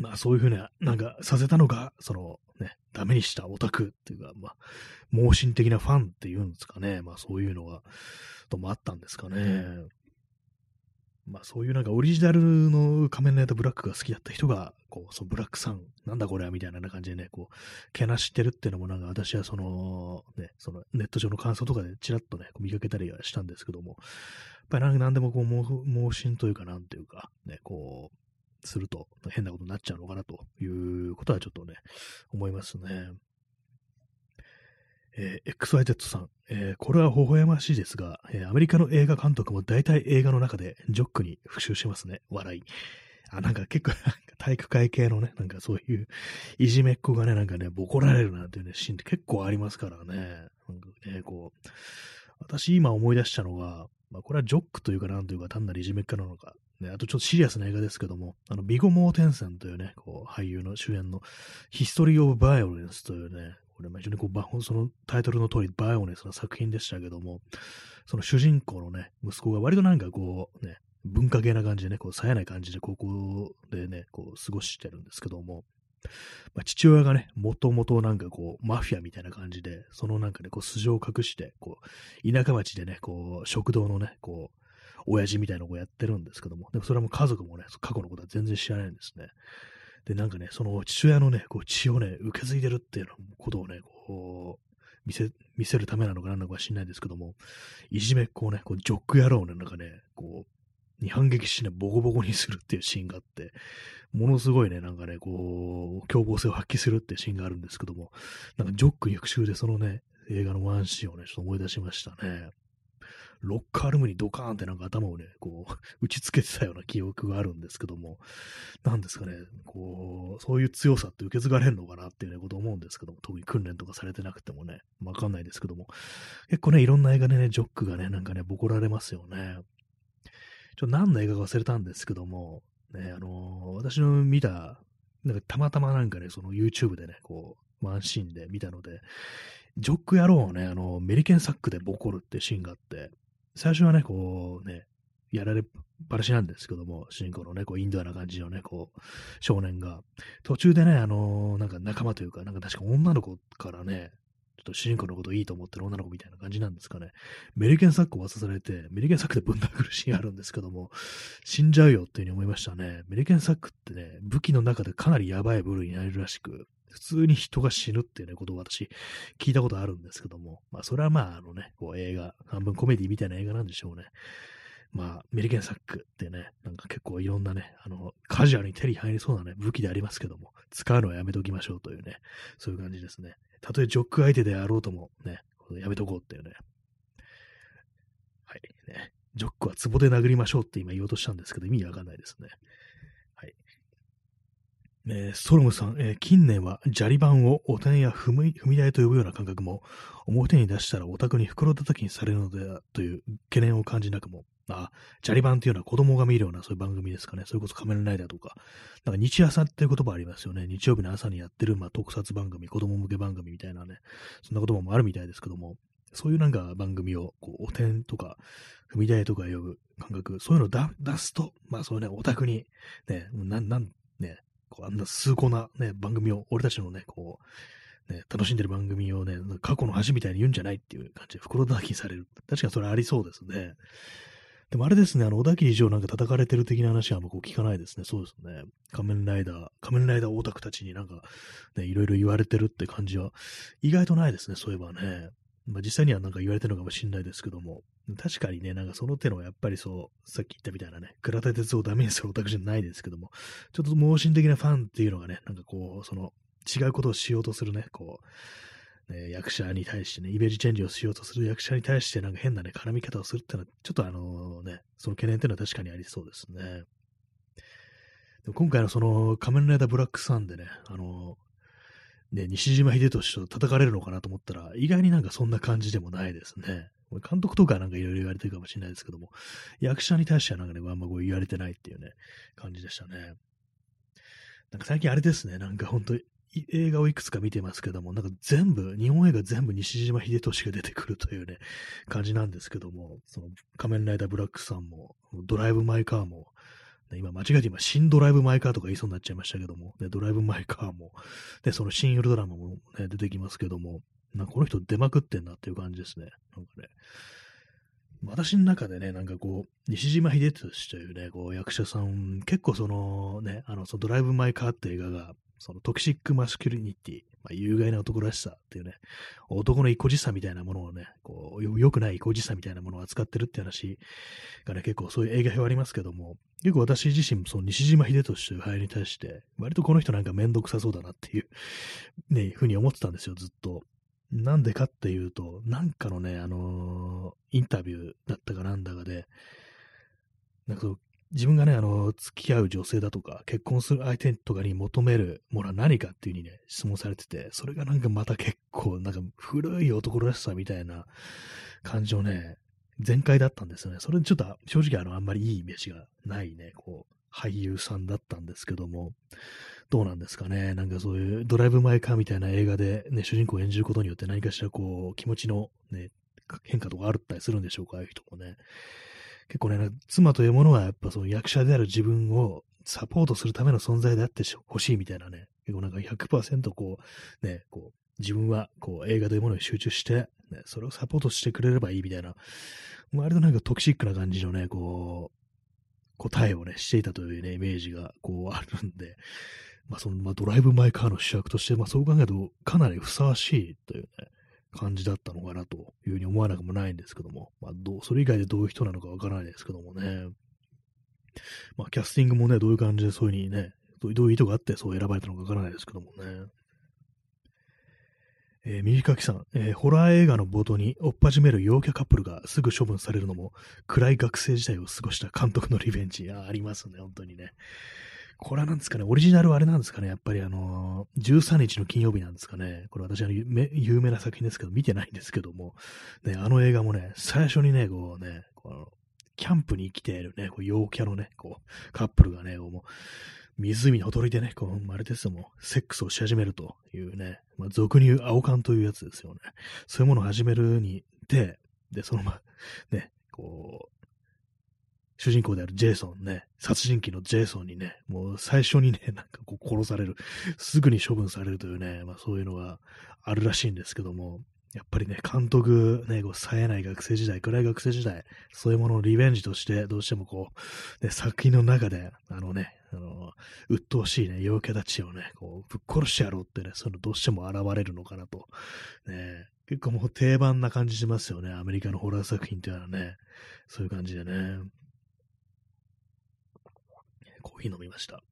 まあそういうふうな、なんかさせたのが、そのね、ダメにしたオタクっていうか、まあ、盲信的なファンっていうんですかね、まあそういうのが、ともあったんですかね。まあそういうなんかオリジナルの仮面ライダーブラックが好きだった人が、こう、そのブラックさん、なんだこれはみたいな感じでね、こう、けなしてるっていうのもなんか私はその、ね、そのネット上の感想とかでちらっとね、見かけたりはしたんですけども、やっぱりなんか何でもこう、盲信というかなんていうか、ね、こう、すると変なことになっちゃうのかなということはちょっとね、思いますね。えー、XYZ さん、えー、これは微笑ましいですが、えー、アメリカの映画監督も大体映画の中でジョックに復習しますね。笑い。あ、なんか結構、体育会系のね、なんかそういういじめっ子がね、なんかね、ボコられるなんていうね、シーンって結構ありますからね。なんかね、こう、私今思い出したのが、まあこれはジョックというかなんというか単なるいじめっ子なのか、ね、あとちょっとシリアスな映画ですけども、あの、ビゴ・モーテンセンというね、こう、俳優の主演のヒストリー・オブ・バイオレンスというね、これ、非常にこう、そのタイトルの通り、バイオネスな作品でしたけども、その主人公のね、息子が割となんかこう、ね、文化系な感じでね、こう、冴えない感じで高校でね、こう、過ごしてるんですけども、まあ、父親がね、もともとなんかこう、マフィアみたいな感じで、そのなんかね、こう、素性を隠して、こう、田舎町でね、こう、食堂のね、こう、親父みたいなのをやってるんですけども、でもそれはもう家族もね、過去のことは全然知らないんですね。で、なんかね、その父親のね、こう血をね、受け継いでるっていうことをね、こう、見せ、見せるためなのか何なのか知んないですけども、いじめっ子をね、こう、ジョック野郎ね、なんかね、こう、に反撃してね、ボコボコにするっていうシーンがあって、ものすごいね、なんかね、こう、凶暴性を発揮するっていうシーンがあるんですけども、なんかジョック翌週でそのね、映画のワンシーンをね、ちょっと思い出しましたね。ロッカールームにドカーンってなんか頭をね、こう、[laughs] 打ちつけてたような記憶があるんですけども、なんですかね、こう、そういう強さって受け継がれるのかなっていうね、こと思うんですけども、特に訓練とかされてなくてもね、わかんないですけども、結構ね、いろんな映画でね、ジョックがね、なんかね、ボコられますよね。ちょっと何の映画か忘れたんですけども、ね、あのー、私の見た、なんかたまたまなんかね、その YouTube でね、こう、ワンシーンで見たので、ジョック野郎をね、あの、メリケンサックでボコるってシーンがあって、最初はね、こうね、やられっぱなしなんですけども、主人公のね、こう、インドアな感じのね、こう、少年が、途中でね、あのー、なんか仲間というか、なんか確か女の子からね、ちょっと主人公のこといいと思ってる女の子みたいな感じなんですかね。メリケンサックを渡されて、メリケンサックでぶん殴るシーンあるんですけども、死んじゃうよっていうふうに思いましたね。メリケンサックってね、武器の中でかなりやばい部類になるらしく、普通に人が死ぬっていうね、ことを私、聞いたことあるんですけども、まあ、それはまあ、あのね、こう映画、半分コメディみたいな映画なんでしょうね。まあ、メリケンサックってね、なんか結構いろんなね、あの、カジュアルに手に入りそうなね、武器でありますけども、使うのはやめておきましょうというね、そういう感じですね。たとえジョック相手であろうとも、ね、やめとこうっていうね。はい。ね。ジョックは壺で殴りましょうって今言おうとしたんですけど、意味わかんないですね。えー、ストロムさん、えー、近年は砂利板をお天や踏み踏み台と呼ぶような感覚も、表に出したらオタクに袋叩きにされるのではという懸念を感じなくも、あ、砂利板っていうのは子供が見るようなそういう番組ですかね。それこそ仮面ライダーとか。なんか日朝っていう言葉ありますよね。日曜日の朝にやってる、まあ、特撮番組、子供向け番組みたいなね。そんな言葉もあるみたいですけども、そういうなんか番組を、こう、お天とか、踏み台とか呼ぶ感覚、そういうのを出すと、まあそういうね、オタクに、ね、なん、なん、ね、こうあんな崇高なね、番組を、俺たちのね、こう、ね、楽しんでる番組をね、過去の恥みたいに言うんじゃないっていう感じで袋叩きされる。確かにそれありそうですね。でもあれですね、あの、小田切城なんか叩かれてる的な話はあんまこう聞かないですね。そうですね。仮面ライダー、仮面ライダーオタクたちになんか、ね、いろいろ言われてるって感じは、意外とないですね、そういえばね。まあ実際にはなんか言われてるのかもしれないですけども、確かにね、なんかその手のやっぱりそう、さっき言ったみたいなね、倉田鉄をダメにするオタクじゃないですけども、ちょっと盲信的なファンっていうのがね、なんかこう、その、違うことをしようとするね、こう、ね、役者に対してね、イメージチェンジをしようとする役者に対してなんか変なね、絡み方をするってのは、ちょっとあのね、その懸念っていうのは確かにありそうですね。でも今回のその仮面ライダーブラックサンでね、あの、ね、西島秀俊と叩かれるのかなと思ったら、意外になんかそんな感じでもないですね。監督とかなんかいろいろ言われてるかもしれないですけども、役者に対してはなんかね、あんまこう言われてないっていうね、感じでしたね。なんか最近あれですね、なんか本当映画をいくつか見てますけども、なんか全部、日本映画全部西島秀俊が出てくるというね、感じなんですけども、その仮面ライダーブラックさんも、ドライブ・マイ・カーも、ね、今間違えて今、新ドライブ・マイ・カーとか言いそうになっちゃいましたけども、ね、ドライブ・マイ・カーも、で、その新ウルトラマも、ね、出てきますけども、なんかこの人出まくってんなっていう感じですね。なんかね。私の中でね、なんかこう、西島秀俊というね、こう役者さん、結構そのね、あの、そのドライブ・マイ・カーって映画が、そのトキシックマスキュリニティ、まあ、有害な男らしさっていうね、男の意固地さみたいなものをね、こう、良くない意固地さみたいなものを扱ってるって話がね、結構そういう映画表ありますけども、結構私自身もその西島秀俊という俳優に対して、割とこの人なんかめんどくさそうだなっていう、ね、ふうに思ってたんですよ、ずっと。なんでかっていうと、なんかのね、あのー、インタビューだったかなんだかで、なんかそう、自分がね、あの、付き合う女性だとか、結婚する相手とかに求めるものは何かっていう風にね、質問されてて、それがなんかまた結構、なんか古い男らしさみたいな感情ね、全開だったんですよね。それちょっと正直あの、あんまりいいイメージがないね、こう、俳優さんだったんですけども、どうなんですかね。なんかそういうドライブ・マイ・カーみたいな映画でね、主人公を演じることによって何かしらこう、気持ちのね、変化とかあったりするんでしょうか、ああいう人もね。結構ね、妻というものはやっぱその役者である自分をサポートするための存在であってほしいみたいなね、結構なんか100%こう、ね、こう、自分はこう映画というものに集中して、ね、それをサポートしてくれればいいみたいな、割となんかトキシックな感じのね、こう、答えをね、していたというね、イメージがこうあるんで、まあその、まあドライブ・マイ・カーの主役として、まあそう考えるとかなりふさわしいというね、感じだったのかなというふうに思わなくもないんですけども、まあ、どう、それ以外でどういう人なのかわからないですけどもね。まあ、キャスティングもね、どういう感じでそういうふうにね、どういう意図があってそう選ばれたのかわからないですけどもね。えー、右かきさん、えー、ホラー映画の冒頭に追っ始める陽キャカップルがすぐ処分されるのも、暗い学生時代を過ごした監督のリベンジ。あありますね、本当にね。これは何ですかね、オリジナルはあれなんですかね、やっぱりあのー、13日の金曜日なんですかね。これ私は有名な作品ですけど、見てないんですけども、ね、あの映画もね、最初にね、こうね、このキャンプに来ているね、こう陽キャのね、こう、カップルがね、もう湖のほとりでね、こう、あれですもセックスをし始めるというね、まあ、俗に言う青缶というやつですよね。そういうものを始めるにで、で、そのま、ね、こう、主人公であるジェイソンね、殺人鬼のジェイソンにね、もう最初にね、[laughs] なんかこう殺される、すぐに処分されるというね、まあそういうのがあるらしいんですけども、やっぱりね、監督、ね、こう、冴えない学生時代、暗い学生時代、そういうもののリベンジとして、どうしてもこう、ね、作品の中で、あのね、あの、鬱陶しいね、陽キャたちをね、こう、ぶっ殺してやろうってね、そのどうしても現れるのかなと。ね、結構もう定番な感じしますよね、アメリカのホラー作品っていうのはね、そういう感じでね。コーヒー飲みました。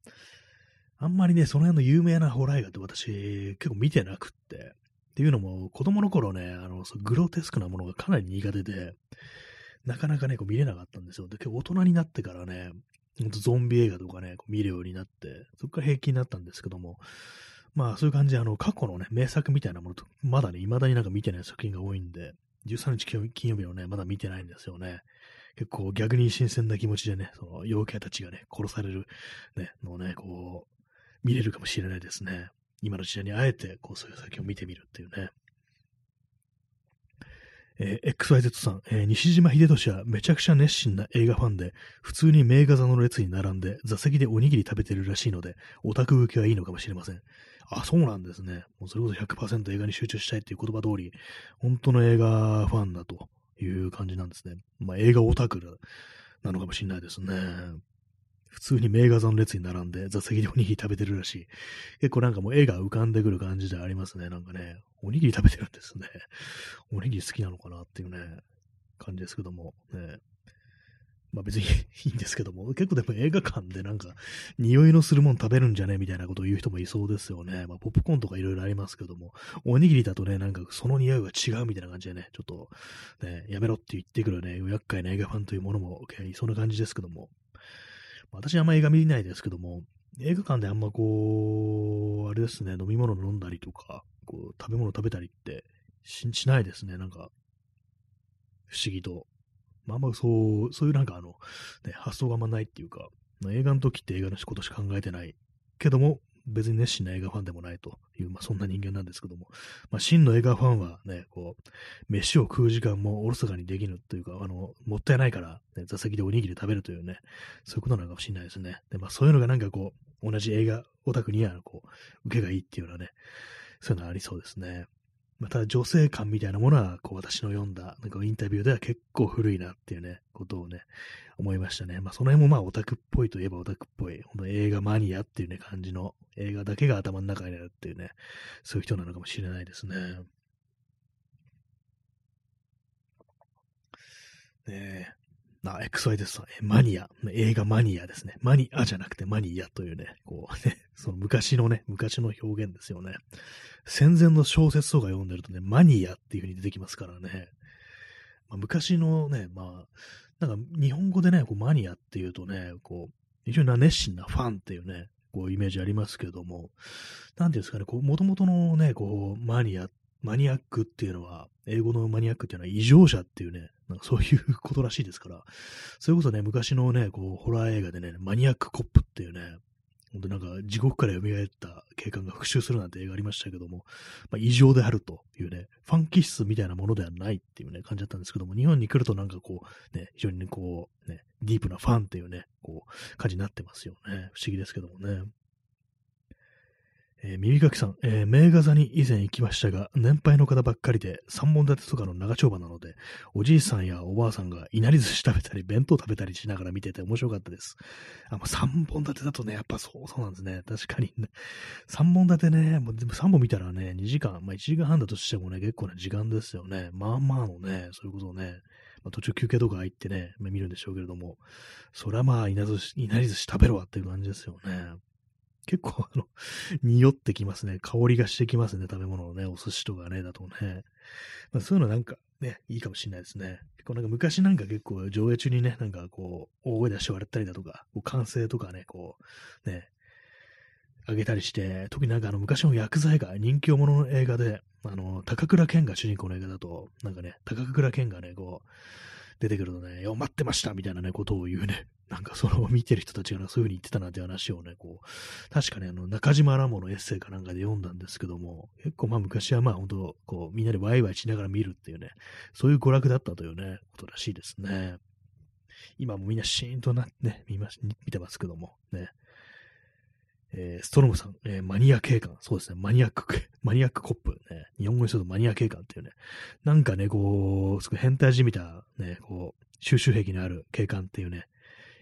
あんまりね、その辺の有名なホラー映画って私結構見てなくって、っていうのも、子供の頃ね、あの、グロテスクなものがかなり苦手で、なかなかね、こう見れなかったんですよ。で、結構大人になってからね、ほんとゾンビ映画とかね、こう見るようになって、そこから平気になったんですけども、まあそういう感じで、あの、過去のね、名作みたいなものと、まだね、未だになんか見てない作品が多いんで、13日金曜日のね、まだ見てないんですよね。結構逆に新鮮な気持ちでね、その妖怪たちがね、殺される、ね、のをね、こう、見れるかもしれないですね。今の時代にあえて、こう、そういう作品を見てみるっていうね。えー、XYZ さん、えー、西島秀俊はめちゃくちゃ熱心な映画ファンで、普通に名画座の列に並んで座席でおにぎり食べてるらしいので、オタク向けはいいのかもしれません。あ、そうなんですね。もうそれこそ100%映画に集中したいっていう言葉通り、本当の映画ファンだという感じなんですね。まあ映画オタクなのかもしれないですね。普通に名画座の列に並んで座席でおにぎり食べてるらしい。結構なんかもう絵が浮かんでくる感じでありますね。なんかね、おにぎり食べてるんですね。おにぎり好きなのかなっていうね、感じですけども。ね、まあ別に [laughs] いいんですけども、結構でも映画館でなんか、匂いのするもん食べるんじゃねみたいなことを言う人もいそうですよね。まあポップコーンとかいろいろありますけども、おにぎりだとね、なんかその匂いが違うみたいな感じでね、ちょっと、ね、やめろって言ってくるね、厄介な映画ファンというものも、いそうな感じですけども、私はあんま映画見ないですけども、映画館であんまこう、あれですね、飲み物飲んだりとか、こう、食べ物食べたりってししないですね、なんか、不思議と。まあま、あそう、そういうなんかあの、ね、発想があんまないっていうか、映画の時って映画のことしか考えてないけども、別に熱心な映画ファンでもないという、まあ、そんな人間なんですけども、まあ、真の映画ファンはね、こう、飯を食う時間もおろそかにできるというか、あの、もったいないから、ね、座席でおにぎり食べるというね、そういうことなのかもしれないですね。で、まあ、そういうのがなんかこう、同じ映画オタクには、こう、受けがいいっていうのはね、そういうのありそうですね。また女性感みたいなものは、こう私の読んだなんかインタビューでは結構古いなっていうね、ことをね、思いましたね。まあその辺もまあオタクっぽいといえばオタクっぽい、本当映画マニアっていうね感じの映画だけが頭の中にあるっていうね、そういう人なのかもしれないですね。ねえ。あ、XY です。マニア。映画マニアですね。マニアじゃなくてマニアというね、こうね、その昔のね、昔の表現ですよね。戦前の小説とか読んでるとね、マニアっていう風に出てきますからね。まあ、昔のね、まあ、なんか日本語でね、こうマニアっていうとね、こう、非常に熱心なファンっていうね、こうイメージありますけども、なんていうんですかね、こう、もともとのね、こう、マニア、マニアックっていうのは、英語のマニアックっていうのは異常者っていうね、なんかそういうことらしいですから、それこそね、昔のね、こう、ホラー映画でね、マニアックコップっていうね、本当なんか地獄から蘇った警官が復讐するなんて映画ありましたけども、まあ、異常であるというね、ファン気質みたいなものではないっていうね、感じだったんですけども、日本に来るとなんかこう、ね、非常に、こう、ね、ディープなファンっていうね、こう、感じになってますよね。不思議ですけどもね。えー、耳かきさん、えー、名画座に以前行きましたが、年配の方ばっかりで、三本立てとかの長丁場なので、おじいさんやおばあさんがいなり寿司食べたり、弁当食べたりしながら見てて面白かったです。あ、もう三本立てだとね、やっぱそうそうなんですね。確かに、ね。[laughs] 三本立てね、もうでも三本見たらね、2時間、まあ1時間半だとしてもね、結構な時間ですよね。まあまあのね、そういうことをね、まあ、途中休憩とか入ってね、ま、見るんでしょうけれども、それはまあ、いなり寿司食べろわっていう感じですよね。結構、あの、[laughs] 匂ってきますね。香りがしてきますね。食べ物のね、お寿司とかね、だとね。まあ、そういうのなんかね、いいかもしれないですね。結構なんか昔なんか結構上映中にね、なんかこう、大声出して笑ったりだとか、こう歓声とかね、こう、ね、あげたりして、特になんかあの昔の薬剤が人気者の映画で、あの、高倉健が主人公の映画だと、なんかね、高倉健がね、こう、出てくるとね、よ、待ってましたみたいなね、ことを言うね、[laughs] なんかその見てる人たちがそういう風に言ってたなって話をね、こう、確かね、あの、中島ラモのエッセイかなんかで読んだんですけども、結構まあ昔はまあ本当、こう、みんなでワイワイしながら見るっていうね、そういう娯楽だったというね、ことらしいですね。今もみんなシーンとなってね、見ま見てますけども、ね。えー、ストロムさん、えー、マニア警官。そうですね、マニアック、[laughs] マニアックコップ。ね、日本語にするとマニア警官っていうね、なんかね、こう、すごい変態じみた、ね、こう、収集癖のある警官っていうね、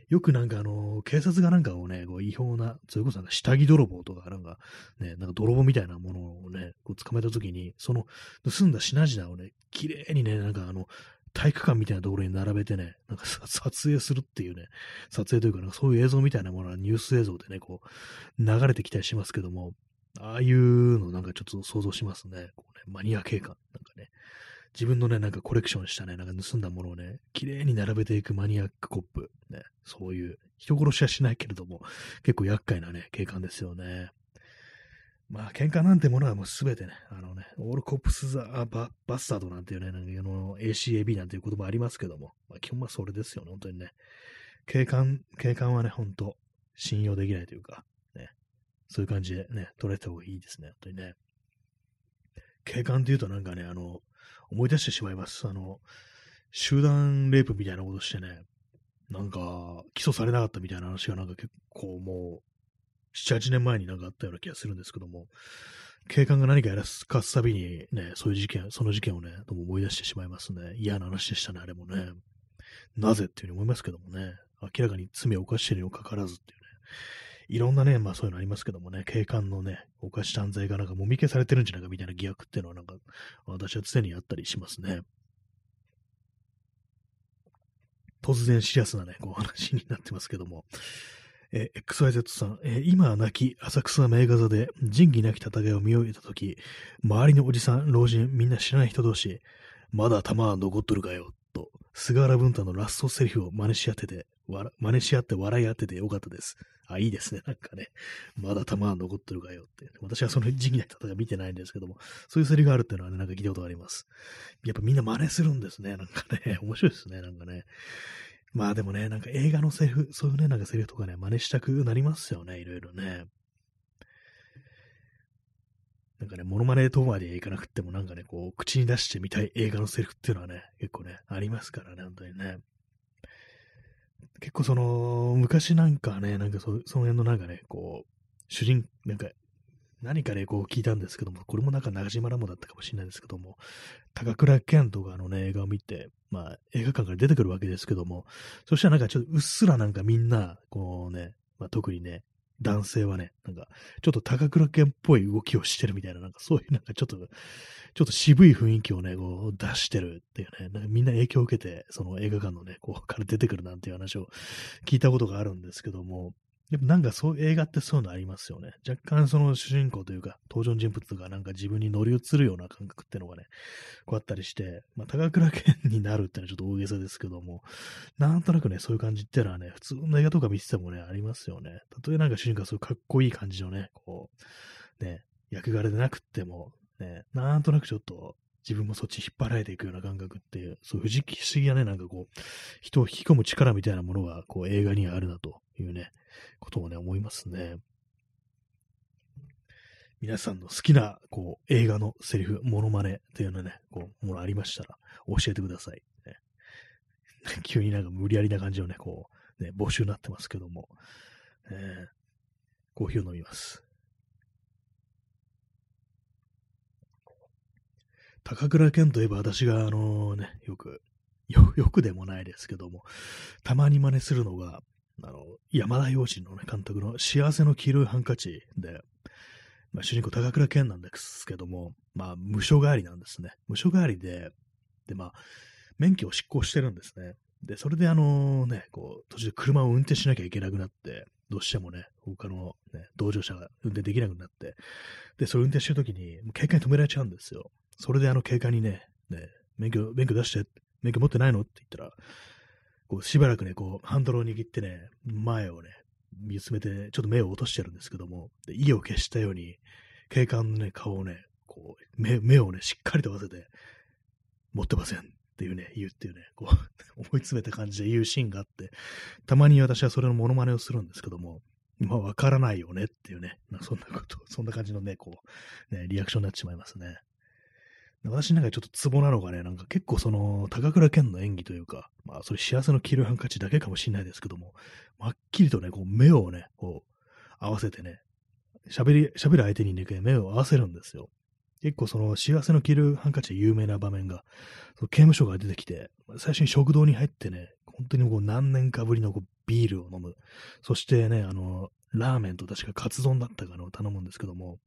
よくなんかあの、警察がなんかをね、こう違法な、それこそなんか下着泥棒とか、なんかね、なんか泥棒みたいなものをね、こう捕まえたときに、その盗んだ品々をね、綺麗にね、なんかあの、体育館みたいなところに並べてね、なんか撮影するっていうね、撮影というか、なんかそういう映像みたいなものはニュース映像でね、こう、流れてきたりしますけども、ああいうのなんかちょっと想像しますね。こうねマニア警官。なんかね、自分のね、なんかコレクションしたね、なんか盗んだものをね、綺麗に並べていくマニアックコップ。ね、そういう、人殺しはしないけれども、結構厄介なね、警官ですよね。まあ、喧嘩なんてものはもうすべてね、あのね、オールコップス・ザ・ババスタードなんていうね、あの ACAB なんていう言葉ありますけども、まあ、基本はそれですよね、本当にね。警官、警官はね、本当信用できないというか、ね、そういう感じでね、取れた方がいいですね、本当にね。警官っていうとなんかね、あの、思い出してしまいます。あの、集団レイプみたいなことしてね、なんか、起訴されなかったみたいな話がなんか結構もう、7、8年前になんかあったような気がするんですけども、警官が何かやらすかすたびにね、そういう事件、その事件をね、どうも思い出してしまいますね。嫌な話でしたね、あれもね。なぜっていうふうに思いますけどもね、明らかに罪を犯してるにもかかわらずっていうね、いろんなね、まあそういうのありますけどもね、警官のね、犯した犯罪がなんかもみ消されてるんじゃないかみたいな疑惑っていうのはなんか、私は常にあったりしますね。突然シリアスなね、こう話になってますけども、え XYZ さん、え今は亡き浅草名画座で仁義なき戦いを見終えたとき、周りのおじさん、老人、みんな知らない人同士、まだ弾は残っとるかよ、と、菅原文太のラストセリフを真似し合ってて、真似し合って笑い合っててよかったです。あ、いいですね。なんかね、まだ弾は残ってるかよって。私はその時期の戦い見てないんですけども、そういうセリがあるっていうのはね、なんか聞いたことがあります。やっぱみんな真似するんですね。なんかね、面白いですね。なんかね。まあでもね、なんか映画のセリフ、そういうね、なんかセリフとかね、真似したくなりますよね。いろいろね。なんかね、モノマネとまでいかなくても、なんかね、こう、口に出してみたい映画のセリフっていうのはね、結構ね、ありますからね、本当にね。結構その、昔なんかね、なんかそその辺のなんかね、こう、主人、なんか、何かね、こう聞いたんですけども、これもなんか中島ラモだったかもしれないですけども、高倉健とかのね、映画を見て、まあ、映画館から出てくるわけですけども、そしたらなんかちょっとうっすらなんかみんな、こうね、まあ、特にね、男性はね、なんか、ちょっと高倉健っぽい動きをしてるみたいな、なんかそういうなんかちょっと、ちょっと渋い雰囲気をね、こう出してるっていうね、なんかみんな影響を受けて、その映画館のね、こうから出てくるなんていう話を聞いたことがあるんですけども、やっぱなんかそう、映画ってそういうのありますよね。若干その主人公というか、登場人物とかなんか自分に乗り移るような感覚っていうのがね、こうあったりして、まあ、高倉健になるってのはちょっと大げさですけども、なんとなくね、そういう感じっていうのはね、普通の映画とか見ててもね、ありますよね。たとえなんか主人公がそういうかっこいい感じのね、こう、ね、役柄でなくっても、ね、なんとなくちょっと、自分もそっち引っ張られていくような感覚っていう、そういう不思議なね、なんかこう、人を引き込む力みたいなものが、こう、映画にはあるなというね、ことをね、思いますね。皆さんの好きな、こう、映画のセリフ、モノマネというのね、こう、ものありましたら、教えてください。ね、[laughs] 急になんか無理やりな感じのね、こう、ね、募集になってますけども、えー、コーヒーを飲みます。高倉健といえば私が、あのね、よく、よ、よくでもないですけども、たまに真似するのが、あの、山田洋次のね、監督の幸せの黄色いハンカチで、まあ、主人公高倉健なんですけども、まあ、無所帰りなんですね。無所帰りで、で、まあ、免許を執行してるんですね。で、それであのね、こう、途中で車を運転しなきゃいけなくなって、どうしてもね、他の、ね、同乗者が運転できなくなって、で、それ運転してるときに、警官に止められちゃうんですよ。それであの警官にね、ね、免許、免許出して、免許持ってないの？って言ったら、こうしばらくね、こう、ハンドルを握ってね、前をね、見つめて、ちょっと目を落としてるんですけども、で意を消したように、警官のね、顔をね、こう、目目をね、しっかりと合わせて、持ってませんっていうね、言うっていうね、こう、[laughs] 思い詰めた感じで言うシーンがあって、たまに私はそれのモノマネをするんですけども、まあ、わからないよねっていうね、まそんなこと、そんな感じのね、こう、ね、リアクションになってしまいますね。私の中でちょっとツボなのがね、なんか結構その、高倉健の演技というか、まあ、それ幸せの黄色いハンカチだけかもしれないですけども、はっきりとね、こう目をね、こう、合わせてね、喋り、喋る相手にね、目を合わせるんですよ。結構その幸せの黄色いハンカチで有名な場面が、その刑務所が出てきて、最初に食堂に入ってね、本当にこう何年かぶりのこうビールを飲む。そしてね、あの、ラーメンと確かカツ丼だったかのを頼むんですけども、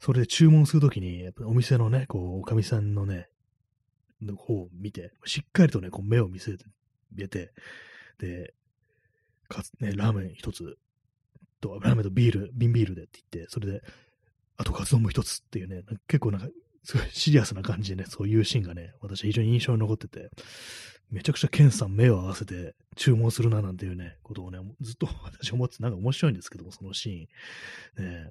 それで注文するときに、お店のね、こう、おかみさんのね、の方を見て、しっかりとね、こう目を見せて、入れて、で、かつ、ね、ラーメン一つと、ラーメンとビール、瓶ビールでって言って、それで、あとカツ丼も一つっていうね、結構なんか、すごいシリアスな感じでね、そういうシーンがね、私は非常に印象に残ってて、めちゃくちゃケンさん目を合わせて注文するななんていうね、ことをね、ずっと [laughs] 私思ってなんか面白いんですけども、そのシーン。ね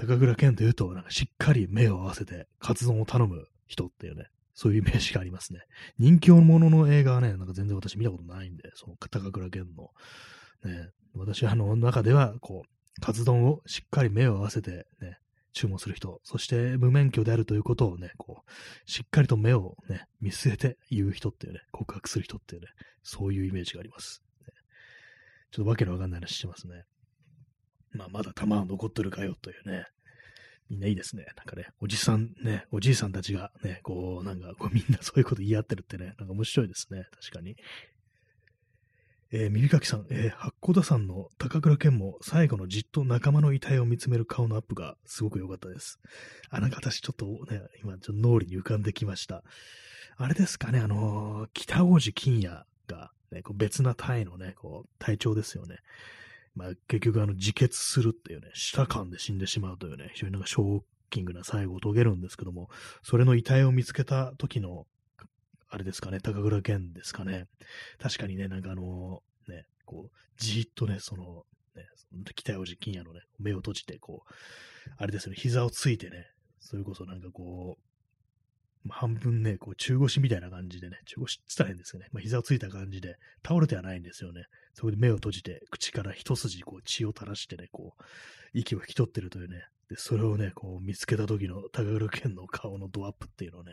高倉健というと、なんかしっかり目を合わせてカツ丼を頼む人っていうね、そういうイメージがありますね。人気者の映画はね、なんか全然私見たことないんで、その高倉健の。ね、私はあの中では、こう、カツ丼をしっかり目を合わせてね、注文する人、そして無免許であるということをね、こう、しっかりと目をね、見据えて言う人っていうね、告白する人っていうね、そういうイメージがあります。ね、ちょっとわけのわかんない話してますね。まあ、まだ弾は残ってるかよというね、みんないいですね。なんかね、おじさんね、おじいさんたちがね、こう、なんかこうみんなそういうこと言い合ってるってね、なんか面白いですね。確かに。えー、耳かきさん、えー、八甲田山の高倉健も最後のじっと仲間の遺体を見つめる顔のアップがすごく良かったです。あ、なんか私ちょっとね、今ちょっと脳裏に浮かんできました。あれですかね、あのー、北王子金也が、ね、こう別な体のね、こう、体調ですよね。まあ、結局あの自決するっていうね、舌感で死んでしまうというね、非常になんかショッキングな最後を遂げるんですけども、それの遺体を見つけた時の、あれですかね、高倉健ですかね。確かにね、なんかあの、ね、こう、じーっとね、その、ね、北大王子金也のね、目を閉じて、こう、あれですよね、膝をついてね、それこそなんかこう、半分ね、こう中腰みたいな感じでね、中腰って言ったら変ですよね。まあ、膝をついた感じで、倒れてはないんですよね。そこで目を閉じて、口から一筋こう血を垂らしてね、こう、息を引き取ってるというね。で、それをね、こう見つけた時の高倉健の顔のドアップっていうのをね、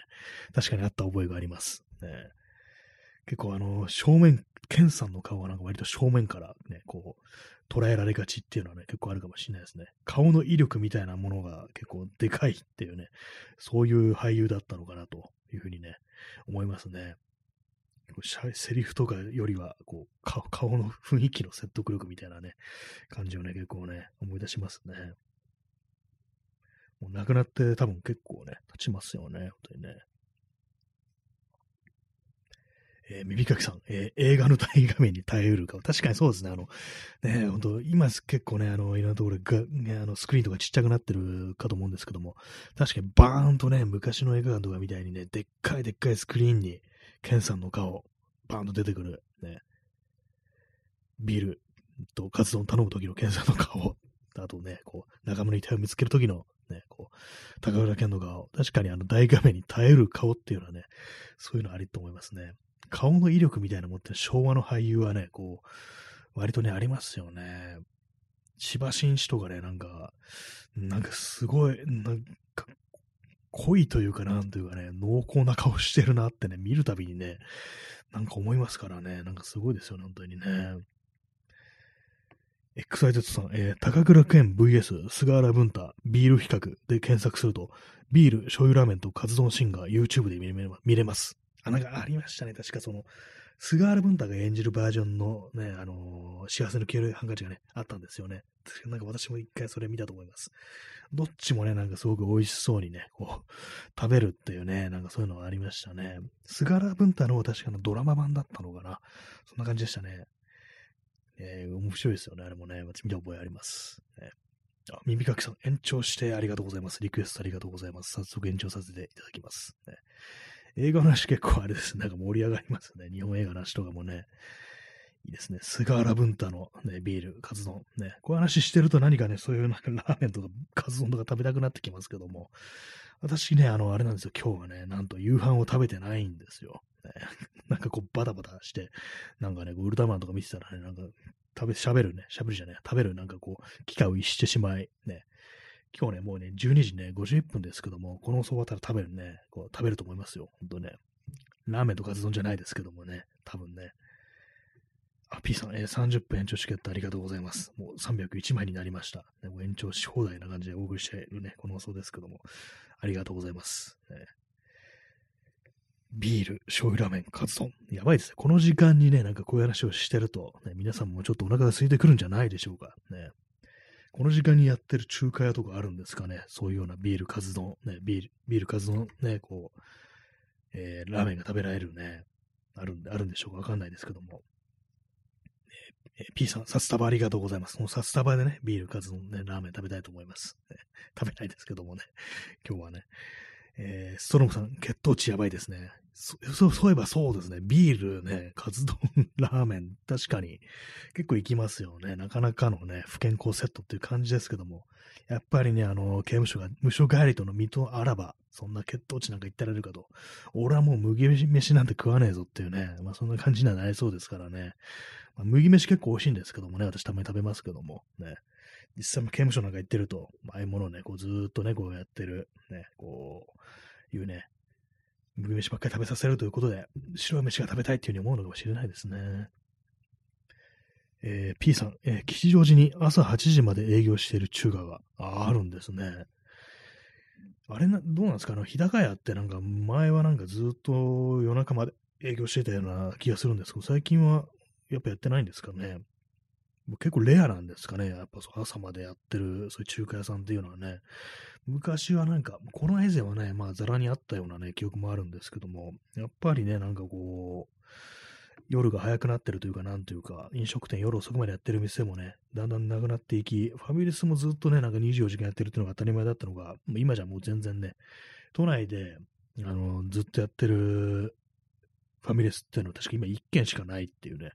確かにあった覚えがあります。ね、結構あの、正面、健さんの顔はなんか割と正面からね、こう、捉えられがちっていうのはね、結構あるかもしれないですね。顔の威力みたいなものが結構でかいっていうね、そういう俳優だったのかなというふうにね、思いますね。セリフとかよりは、こう、顔の雰囲気の説得力みたいなね、感じをね、結構ね、思い出しますね。もう亡くなって多分結構ね、経ちますよね、本当にね。えー、耳かきさん、えー、映画の大画面に耐えうるか。確かにそうですね。あの、ね、本当今結構ね、あの、いろんなところが、ね、あの、スクリーンとかちっちゃくなってるかと思うんですけども、確かにバーンとね、昔の映画館とかみたいにね、でっかいでっかいスクリーンに、ケンさんの顔、バーンと出てくる、ね、ビールとカツ丼頼む時のケンさんの顔、あとね、こう、仲間の遺体を見つける時のね、こう、高浦健の顔、確かにあの大画面に耐える顔っていうのはね、そういうのありと思いますね。顔の威力みたいなもって昭和の俳優はね、こう、割とね、ありますよね。千葉真一とかね、なんか、なんかすごい、なんか、濃いというか、なんというかね、濃厚な顔してるなってね、見るたびにね、なんか思いますからね、なんかすごいですよね、本当にね。XYZ さん、えー、高倉健 VS 菅原文太ビール比較で検索すると、ビール、醤油ラーメンとカツ丼シンが YouTube で見れます。あ、なんかありましたね。確かその、菅原文太が演じるバージョンのね、あのー、幸せの消えるハンカチがね、あったんですよね。なんか私も一回それ見たと思います。どっちもね、なんかすごく美味しそうにね、こう、食べるっていうね、なんかそういうのがありましたね。菅原文太の確かのドラマ版だったのかな。そんな感じでしたね。えー、面白いですよね。あれもね、私見た覚えあります。ね、あ耳かきさん、延長してありがとうございます。リクエストありがとうございます。早速延長させていただきます。ね映画の話結構あれですなんか盛り上がりますね。日本映画の話とかもね。いいですね。菅原文太の、ね、ビール、カツ丼。ね。こういう話してると何かね、そういうなんかラーメンとかカツ丼とか食べたくなってきますけども。私ね、あの、あれなんですよ。今日はね、なんと夕飯を食べてないんですよ。ね、[laughs] なんかこうバタバタして、なんかね、ウルトラマンとか見てたらね、なんか食べ、喋るね、喋るじゃない、食べるなんかこう、機会を逸してしまい、ね、今日ね、もうね、12時ね、51分ですけども、このそばたら食べるね、こう食べると思いますよ。ほんとね。ラーメンとカツ丼じゃないですけどもね、多分ね。あ、P さん、えー、30分延長チケットありがとうございます。もう301枚になりました。ね、もう延長し放題な感じでお送りしているね、この放送ですけども、ありがとうございます。ね、ビール、醤油ラーメン、カツ丼。やばいですね。この時間にね、なんかこういう話をしてると、ね、皆さんもちょっとお腹が空いてくるんじゃないでしょうか。ね。この時間にやってる中華屋とかあるんですかね？そういうようなビール、カツ丼、ね、ビール、ビール、カツ丼、ね、こう、えー、ラーメンが食べられるね、あるんで、あるんでしょうか？わかんないですけども。えー、P さん、札束ありがとうございます。この札束でね、ビール、カツ丼、ね、ラーメン食べたいと思います。食べないですけどもね、今日はね。えー、ストロムさん、血糖値やばいですね。そそういえばそうですね。ビールね、カツ丼、ラーメン、確かに結構いきますよね。なかなかのね、不健康セットっていう感じですけども、やっぱりね、あの、刑務所が無償帰りとの身とあらば、そんな血糖値なんか言ってられるかと。俺はもう麦飯なんて食わねえぞっていうね、まあそんな感じにはなりそうですからね。まあ、麦飯結構美味しいんですけどもね、私たまに食べますけども、ね。実際も刑務所なんか行ってると、ああいうものをね、こうずーっとね、こうやってる、ね、こう、いうね、麦飯ばっかり食べさせるということで、白い飯が食べたいっていうふうに思うのかもしれないですね。えー、P さん、えー、吉祥寺に朝8時まで営業している中華があるんですね。あれな、どうなんですか？あの、日高屋ってなんか前はなんかずっと夜中まで営業してたような気がするんですけど、最近はやっぱやってないんですかね？結構レアなんですかね。やっぱ朝までやってる、そういう中華屋さんっていうのはね。昔はなんか、この以前はね、まあ、ざらにあったようなね、記憶もあるんですけども、やっぱりね、なんかこう、夜が早くなってるというか、なんというか、飲食店夜遅くまでやってる店もね、だんだんなくなっていき、ファミレスもずっとね、なんか24時間やってるっていうのが当たり前だったのが、今じゃもう全然ね、都内で、あの、ずっとやってるファミレスっていうのは確か今1軒しかないっていうね、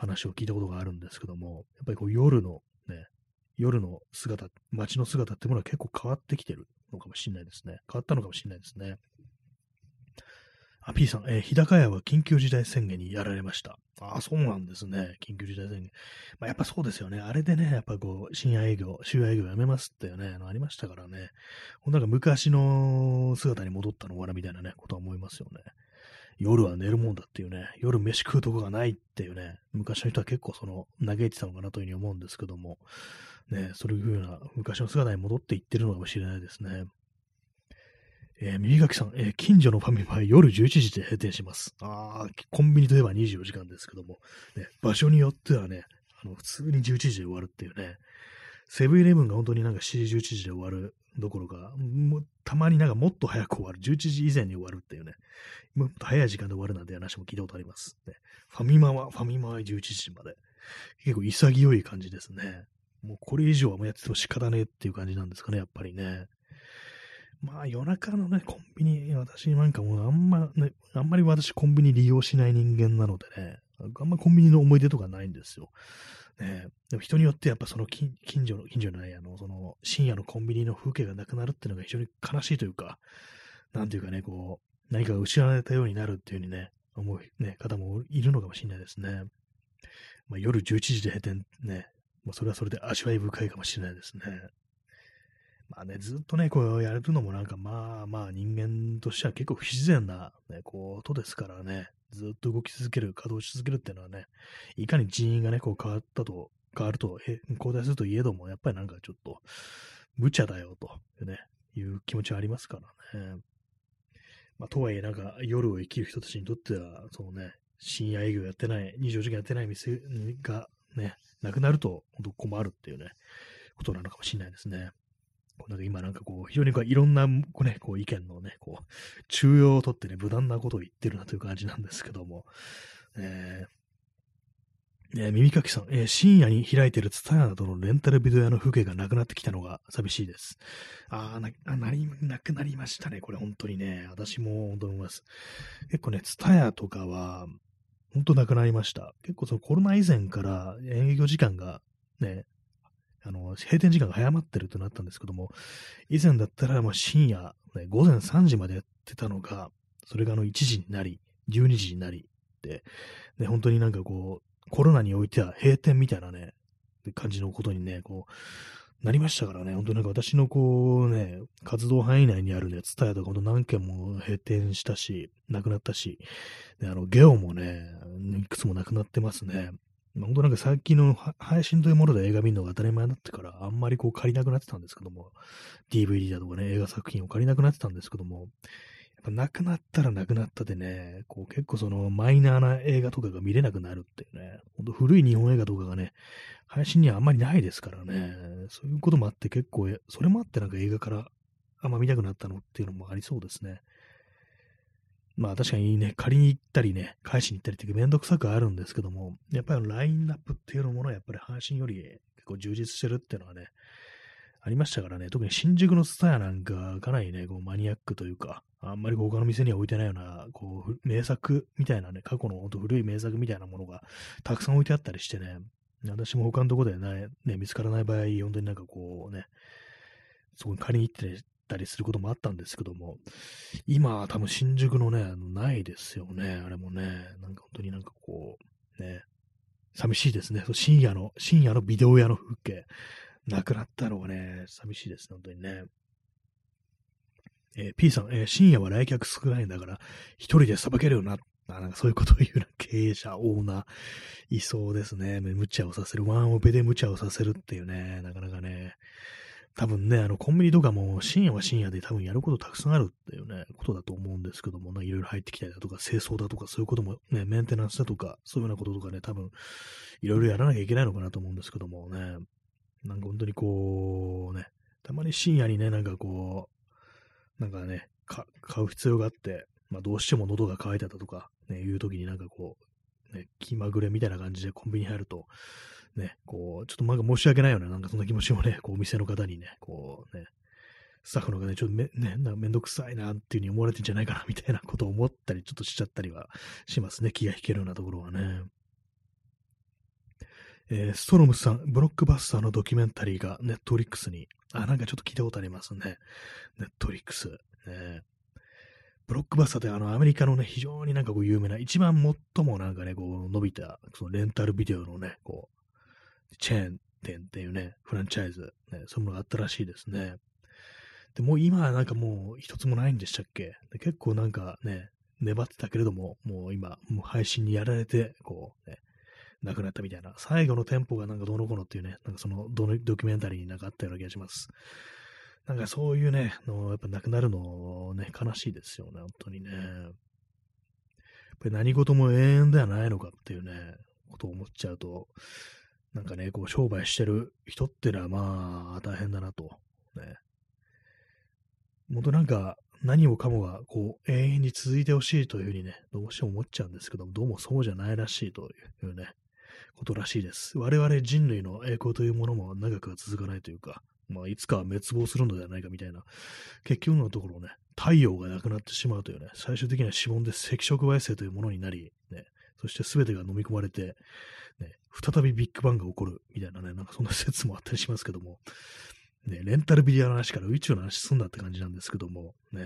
話を聞いたことがあるんですけども、やっぱりこう夜のね、夜の姿、街の姿ってものは結構変わってきてるのかもしれないですね。変わったのかもしれないですね。あ、P さん、えー、日高屋は緊急事態宣言にやられました。ああ、そうなんですね。緊急事態宣言。まあ、やっぱそうですよね。あれでね、やっぱこう、深夜営業、週夜営業やめますってね、ありましたからね。なんか昔の姿に戻ったのかなみたいなね、ことは思いますよね。夜は寝るもんだっていうね、夜飯食うとこがないっていうね、昔の人は結構その、嘆いてたのかなというふうに思うんですけども、ね、そういうふうな昔の姿に戻っていってるのかもしれないですね。えー、右垣さん、えー、近所のファミマは夜11時で閉店します。ああ、コンビニといえば24時間ですけども、ね、場所によってはね、あの、普通に11時で終わるっていうね、セブンイレブンが本当になんか7時、11時で終わるどころか、たまになんかもっと早く終わる、11時以前に終わるっていうね、もっと早い時間で終わるなんて話も聞いたことあります。ね、ファミマは、ファミマは11時まで。結構潔い感じですね。もうこれ以上はもうやってても仕方ねえっていう感じなんですかね、やっぱりね。まあ夜中のね、コンビニ、私なんかもうあんまね、あんまり私コンビニ利用しない人間なのでね、あんまコンビニの思い出とかないんですよ。ね、でも人によってやっぱその近所の、近所のね、あの、その深夜のコンビニの風景がなくなるっていうのが非常に悲しいというか、なんていうかね、こう、何かが失われたようになるっていうふうにね、思う、ね、方もいるのかもしれないですね。まあ、夜11時で閉店ね、まあそれはそれで味わい深いかもしれないですね。まあね、ずっとね、こうやるのもなんかまあまあ人間としては結構不自然な、ね、ことですからね、ずっと動き続ける、稼働し続けるっていうのはね、いかに人員がね、こう変わったと、変わると、え、交代するといえども、やっぱりなんかちょっと、無茶だよと、ね、いう気持ちはありますからね。まあ、とはいえ、なんか夜を生きる人たちにとっては、そのね、深夜営業やってない、24時間やってない店がね、なくなると、本当困るっていうね、ことなのかもしれないですね。なんか今なんかこう、非常にこういろんな、ね、こう意見のね、こう、[laughs] 中庸をとってね、無難なことを言ってるなという感じなんですけども、えー、え耳かきさん、えー、深夜に開いてるツタヤなどのレンタルビデオ屋の風景がなくなってきたのが寂しいです。ああ、な、なり、なくなりましたね。これ本当にね。私も本当に思います。結構ね、ツタヤとかは、本当なくなりました。結構そのコロナ以前から営業時間がね、あの、閉店時間が早まってるとなったんですけども、以前だったらもう深夜、ね、午前3時までやってたのが、それがあの1時になり、12時になり、で、ね、本当になんかこう、コロナにおいては閉店みたいなね、感じのことにね、こう、なりましたからね、本当なんか私のこうね、活動範囲内にあるね、ツタヤとか本当何軒も閉店したし、なくなったし、あの、ゲオもね、いくつもなくなってますね。本当なんか最近の配信というもので映画見るのが当たり前になってから、あんまりこう借りなくなってたんですけども、DVD だとかね、映画作品を借りなくなってたんですけども、やっぱなくなったらなくなったでね、こう結構そのマイナーな映画とかが見れなくなるっていうね、ほんと古い日本映画とかがね、配信にはあんまりないですからね、そういうこともあって結構、それもあってなんか映画からあんま見たくなったのっていうのもありそうですね。まあ確かにね、借りに行ったりね、返しに行ったりってめんどくさくあるんですけども、やっぱりラインナップっていうものはやっぱり阪神より結構充実してるっていうのはね、ありましたからね、特に新宿のスタヤなんかかなりね、こうマニアックというか、あんまり他の店には置いてないような、こう、名作みたいなね、過去の本当古い名作みたいなものがたくさん置いてあったりしてね、私も他のところでね、見つからない場合、本当になんかこうね、そこに借りに行ってねたりすることもあったんですけども、今は多分新宿のね、ないですよね、あれもね、なんか本当になんかこう、ね、寂しいですね。深夜の、深夜のビデオ屋の風景、なくなったのがね、寂しいですね、本当にね。えー、P さん、えー、深夜は来客少ないんだから、一人でさばけるよな。なんかそういうことを言うな経営者、オーナー、いそうですね。無茶をさせる。ワンオペで無茶をさせるっていうね、なかなかね、多分ね、あの、コンビニとかも深夜は深夜で多分やることたくさんあるっていうね、ことだと思うんですけども、ねいろいろ入ってきたりだとか、清掃だとか、そういうこともね、メンテナンスだとか、そういうようなこととかね、多分、いろいろやらなきゃいけないのかなと思うんですけどもね、なんか本当にこう、ね、たまに深夜にね、なんかこう、なんかね、買う必要があって、まあどうしても喉が渇いただとか、ね、いう時になんかこう、ね、気まぐれみたいな感じでコンビニ入ると、ね、こう、ちょっとなんか申し訳ないよね。なんかそんな気持ちもね、こう、お店の方にね、こうね、スタッフの方にちょっとめ、ね、なんかめんどくさいなっていう風に思われてんじゃないかな、みたいなことを思ったり、ちょっとしちゃったりはしますね。気が引けるようなところはね。えー、ストロムさん、ブロックバスターのドキュメンタリーがネットリックスに、あ、なんかちょっと聞いたことありますね。ネットリックス。ね、ブロックバスターってあのアメリカのね、非常になんかこう有名な、一番最もなんかね、こう伸びた、そのレンタルビデオのね、こう、チェーン店っていうね、フランチャイズ、ね、そういうものがあったらしいですね。で、もう今はなんかもう一つもないんでしたっけ？結構なんかね、粘ってたけれども、もう今、もう配信にやられて、こう、ね、なくなったみたいな。最後の店舗がなんかどのこのっていうね、なんかそのドドキュメンタリーになんかあったような気がします。なんかそういうね、のやっぱなくなるのね、悲しいですよね、本当にね。やっぱり何事も永遠ではないのかっていうね、ことを思っちゃうと、なんかね、こう商売してる人ってのはまあ大変だなと。ね。本当なんか何もかもがこう永遠に続いてほしいというふうにね、どうしても思っちゃうんですけども、どうもそうじゃないらしいというね、ことらしいです。我々人類の栄光というものも長くは続かないというか、まあ、いつかは滅亡するのではないかみたいな、結局のところね、太陽がなくなってしまうというね、最終的には指紋で赤色矮星というものになり、ね、そして全てが飲み込まれて、再びビッグバンが起こるみたいなね、なんかそんな説もあったりしますけども、ね、レンタルビデオの話から宇宙の話すんだって感じなんですけども、ね、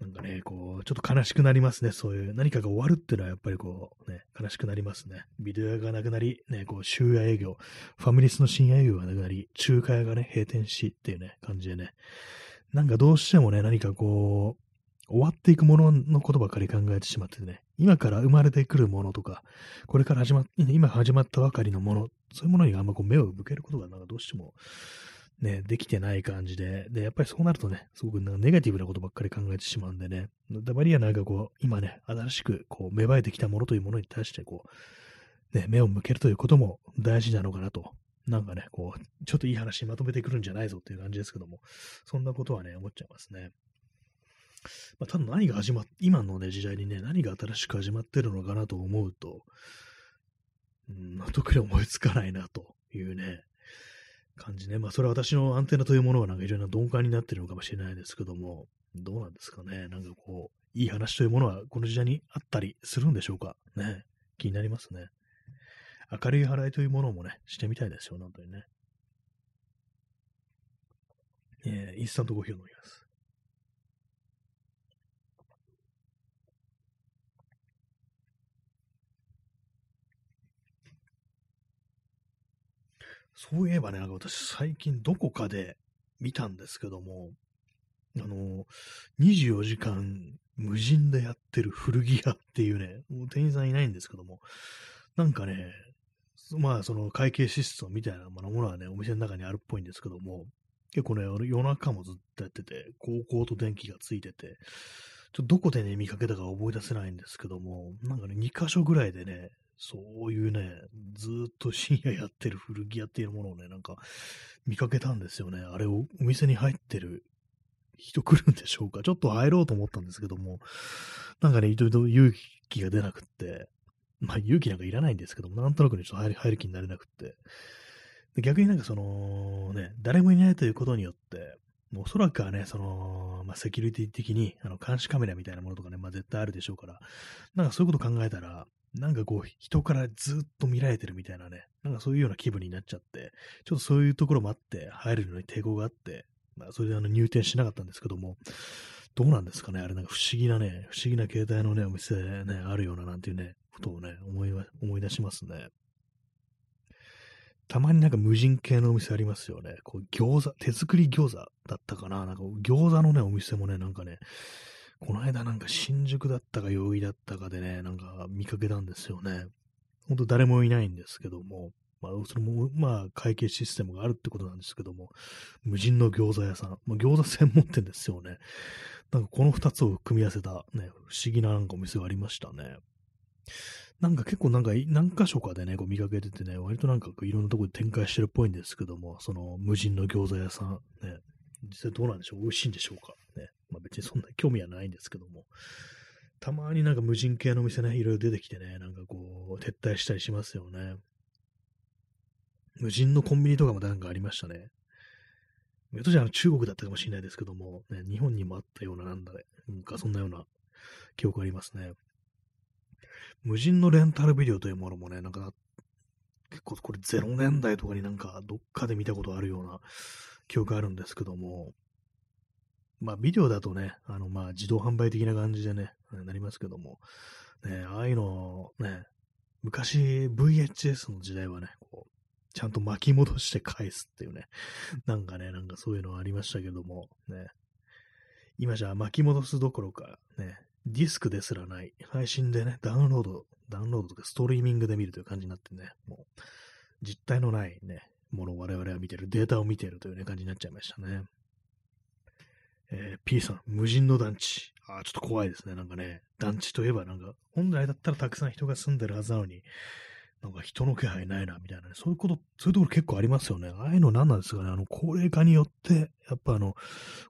なんかね、こう、ちょっと悲しくなりますね。そういう何かが終わるっていうのはやっぱりこう、ね、悲しくなりますね。ビデオ屋がなくなり、ね、こう、終夜営業、ファミレスの深夜営業がなくなり、中華屋がね、閉店しっていうね、感じでね、なんかどうしてもね、何かこう、終わっていくもののことばかり考えてしまってね、今から生まれてくるものとか、これから始まっ、今始まったばかりのもの、そういうものにあんまこう目を向けることがなんかどうしてもね、できてない感じで、で、やっぱりそうなるとね、すごくなんかネガティブなことばっかり考えてしまうんでね、だまりはなんかこう、今ね、新しくこう芽生えてきたものというものに対してこう、ね、目を向けるということも大事なのかなと。なんかね、こう、ちょっといい話まとめてくるんじゃないぞっていう感じですけども、そんなことはね、思っちゃいますね。まあ、ただ何が始まっ、今のね、時代にね、何が新しく始まってるのかなと思うと、うん、特に思いつかないなというね、感じね。まあ、それは私のアンテナというものはなんか非常に鈍感になってるのかもしれないですけども、どうなんですかね。なんかこう、いい話というものはこの時代にあったりするんでしょうか。ね。気になりますね。明るい払いというものもね、してみたいですよ、本当にね。えー、インスタントコーヒーを飲みます。そういえばね、なんか私最近どこかで見たんですけども、あの、24時間無人でやってる古着屋っていうね、もう店員さんいないんですけども、なんかね、まあその会計システムみたいなものはね、お店の中にあるっぽいんですけども、結構ね、夜中もずっとやってて、高校と電気がついてて、ちょっとどこでね、見かけたか覚え出せないんですけども、なんかね、2箇所ぐらいでね、そういうね、ずっと深夜やってる古着屋っていうものをね、なんか見かけたんですよね。あれをお店に入ってる人来るんでしょうかちょっと入ろうと思ったんですけども、なんかね、いろいろ勇気が出なくって、まあ勇気なんかいらないんですけども、なんとなくね、ちょっと入る気になれなくって。逆になんかその、ね、誰もいないということによって、もうおそらくはね、その、まあ、セキュリティ的に、あの、監視カメラみたいなものとかね、まあ、絶対あるでしょうから、なんかそういうこと考えたら、なんかこう、人からずっと見られてるみたいなね、なんかそういうような気分になっちゃって、ちょっとそういうところもあって、入るのに抵抗があって、まあ、それであの入店しなかったんですけども、どうなんですかね、あれなんか不思議なね、不思議な携帯のね、お店ね、あるようななんていうね、ことをね、思い、思い出しますね。たまになんか無人系のお店ありますよね。こう餃子、手作り餃子だったかななんか餃子のね、お店もね、なんかね、この間なんか新宿だったか代々木だったかでね、なんか見かけたんですよね。ほんと誰もいないんですけども、まあ、それも、まあ、会計システムがあるってことなんですけども、無人の餃子屋さん、まあ、餃子専門店ですよね。なんかこの二つを組み合わせたね、不思議ななんかお店がありましたね。なんか結構なんか何箇所かでね、こう見かけててね、割となんかいろんなとこで展開してるっぽいんですけども、その無人の餃子屋さん、ね、実際どうなんでしょう？美味しいんでしょうか？別にそんな興味はないんですけども、たまになんか無人系の店ね、いろいろ出てきてね、なんかこう、撤退したりしますよね。無人のコンビニとかもなんかありましたね。めとじゃ中国だったかもしれないですけども、ね、日本にもあったようななんだね、なんかそんなような記憶ありますね。無人のレンタルビデオというものもね、なんか、結構これ0年代とかになんかどっかで見たことあるような記憶あるんですけども、まあビデオだとね、あのまあ自動販売的な感じでね、なりますけども、ね、ああいうのね、昔 VHS の時代はね、こう、ちゃんと巻き戻して返すっていうね、なんかね、なんかそういうのありましたけども、ね、今じゃ巻き戻すどころか、ね、ディスクですらない、配信でね、ダウンロード、ダウンロードとかストリーミングで見るという感じになってね、もう、実体のないね、ものを我々は見てる、データを見てるというね、感じになっちゃいましたね。えー、P さん、無人の団地。ああちょっと怖いですね。なんかね、団地といえばなんか、本来だったらたくさん人が住んでるはずなのに、なんか人の気配ないな、みたいなね。そういうこと、そういうところ結構ありますよね。ああいうの何なんですかね。あの、高齢化によって、やっぱあの、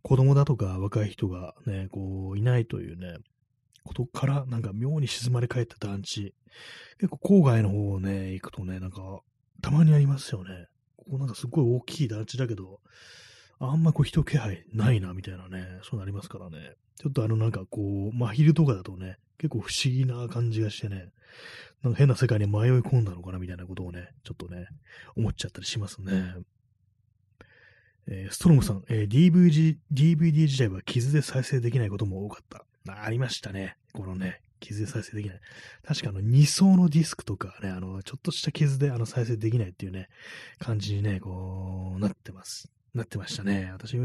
子供だとか若い人がね、こう、いないというね、ことから、なんか妙に静まり返った団地。結構郊外の方をね、行くとね、なんか、たまにありますよね。ここなんかすごい大きい団地だけど、あんまこう人気配ないな、みたいなね、そうなりますからね。ちょっとあのなんかこう、真昼とかだとね、結構不思議な感じがしてね、なんか変な世界に迷い込んだのかな、みたいなことをね、ちょっとね、思っちゃったりしますね。えー、ストロムさん、えー、DVD、DVD 自体は傷で再生できないことも多かった。ありましたね。このね、傷で再生できない。確かあの2層のディスクとかね、あの、ちょっとした傷であの再生できないっていうね、感じにね、こう、なってます。なってましたね。私、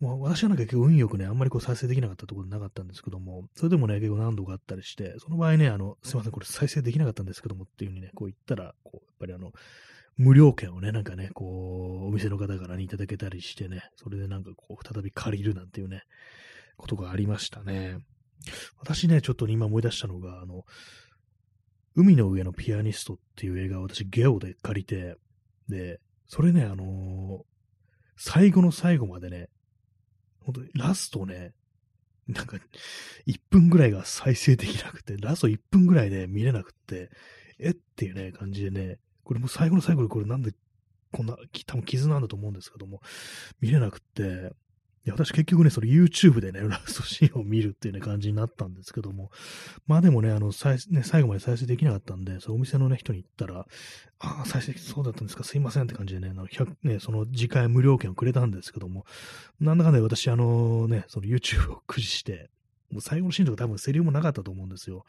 もう私はなんか結構運よくね、あんまりこう再生できなかったところなかったんですけども、それでもね、結構何度かあったりして、その場合ね、あの、すいません、これ再生できなかったんですけどもっていう風にね、こう言ったら、こう、やっぱりあの、無料券をね、なんかね、こう、お店の方からね、いただけたりしてね、それでなんかこう、再び借りるなんていうね、ことがありましたね。私ね、ちょっと今思い出したのが、あの、海の上のピアニストっていう映画を私ゲオで借りて、で、それね、あのー、最後の最後までね、本当にラストね、なんか、1分ぐらいが再生できなくて、ラスト1分ぐらいで見れなくて、えっていうね、感じでね、これもう最後の最後でこれなんでこんな、多分傷なんだと思うんですけども、見れなくって、や、私結局ね、それ YouTube でね、ラストシーンを見るっていうね、感じになったんですけども、まあでもね、あの、最、ね、最後まで再生できなかったんで、そのお店のね、人に言ったら、ああ、再生そうだったんですか、すいませんって感じでね、あの100ね、その次回無料券をくれたんですけども、なんだかんだ私、あのね、その YouTube を駆使して、もう最後のシーンとか多分セリフもなかったと思うんですよ。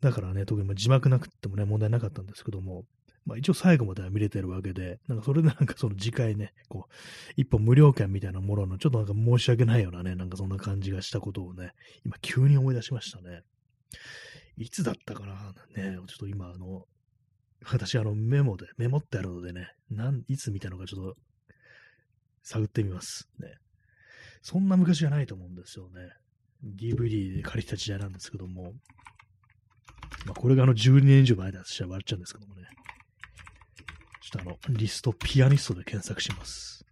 だからね、特に字幕なくてもね、問題なかったんですけども、まあ一応最後までは見れてるわけで、なんかそれでなんかその次回ね、こう、一本無料券みたいなものの、ちょっとなんか申し訳ないようなね、なんかそんな感じがしたことをね、今急に思い出しましたね。いつだったかな？ね、ちょっと今あの、私あのメモで、メモってあるのでね、なん、いつ見たのかちょっと探ってみます。ね。そんな昔じゃないと思うんですよね。DVD で借りた時代なんですけども、まあ、これがあの12年以上前だとしたら割っちゃうんですけどもね。ちょっとあの、リスト、ピアニストで検索します。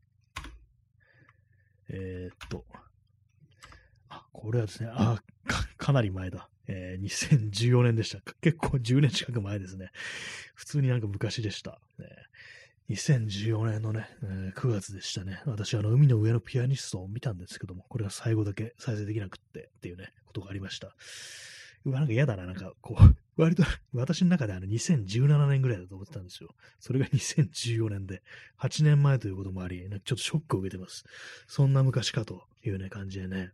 えー、っと、あ、これはですね、あ、かかなり前だ。えー、2014年でした。結構10年近く前ですね。普通になんか昔でした。ね、2014年のね、え、9月でしたね。私、あの、海の上のピアニストを見たんですけども、これが最後だけ再生できなくってっていうね、ことがありました。うわ、なんか嫌だな、なんか、こう、[laughs] 割と、私の中であの2017年ぐらいだと思ってたんですよ。それが2014年で、8年前ということもあり、なんかちょっとショックを受けてます。そんな昔かというね、感じでね。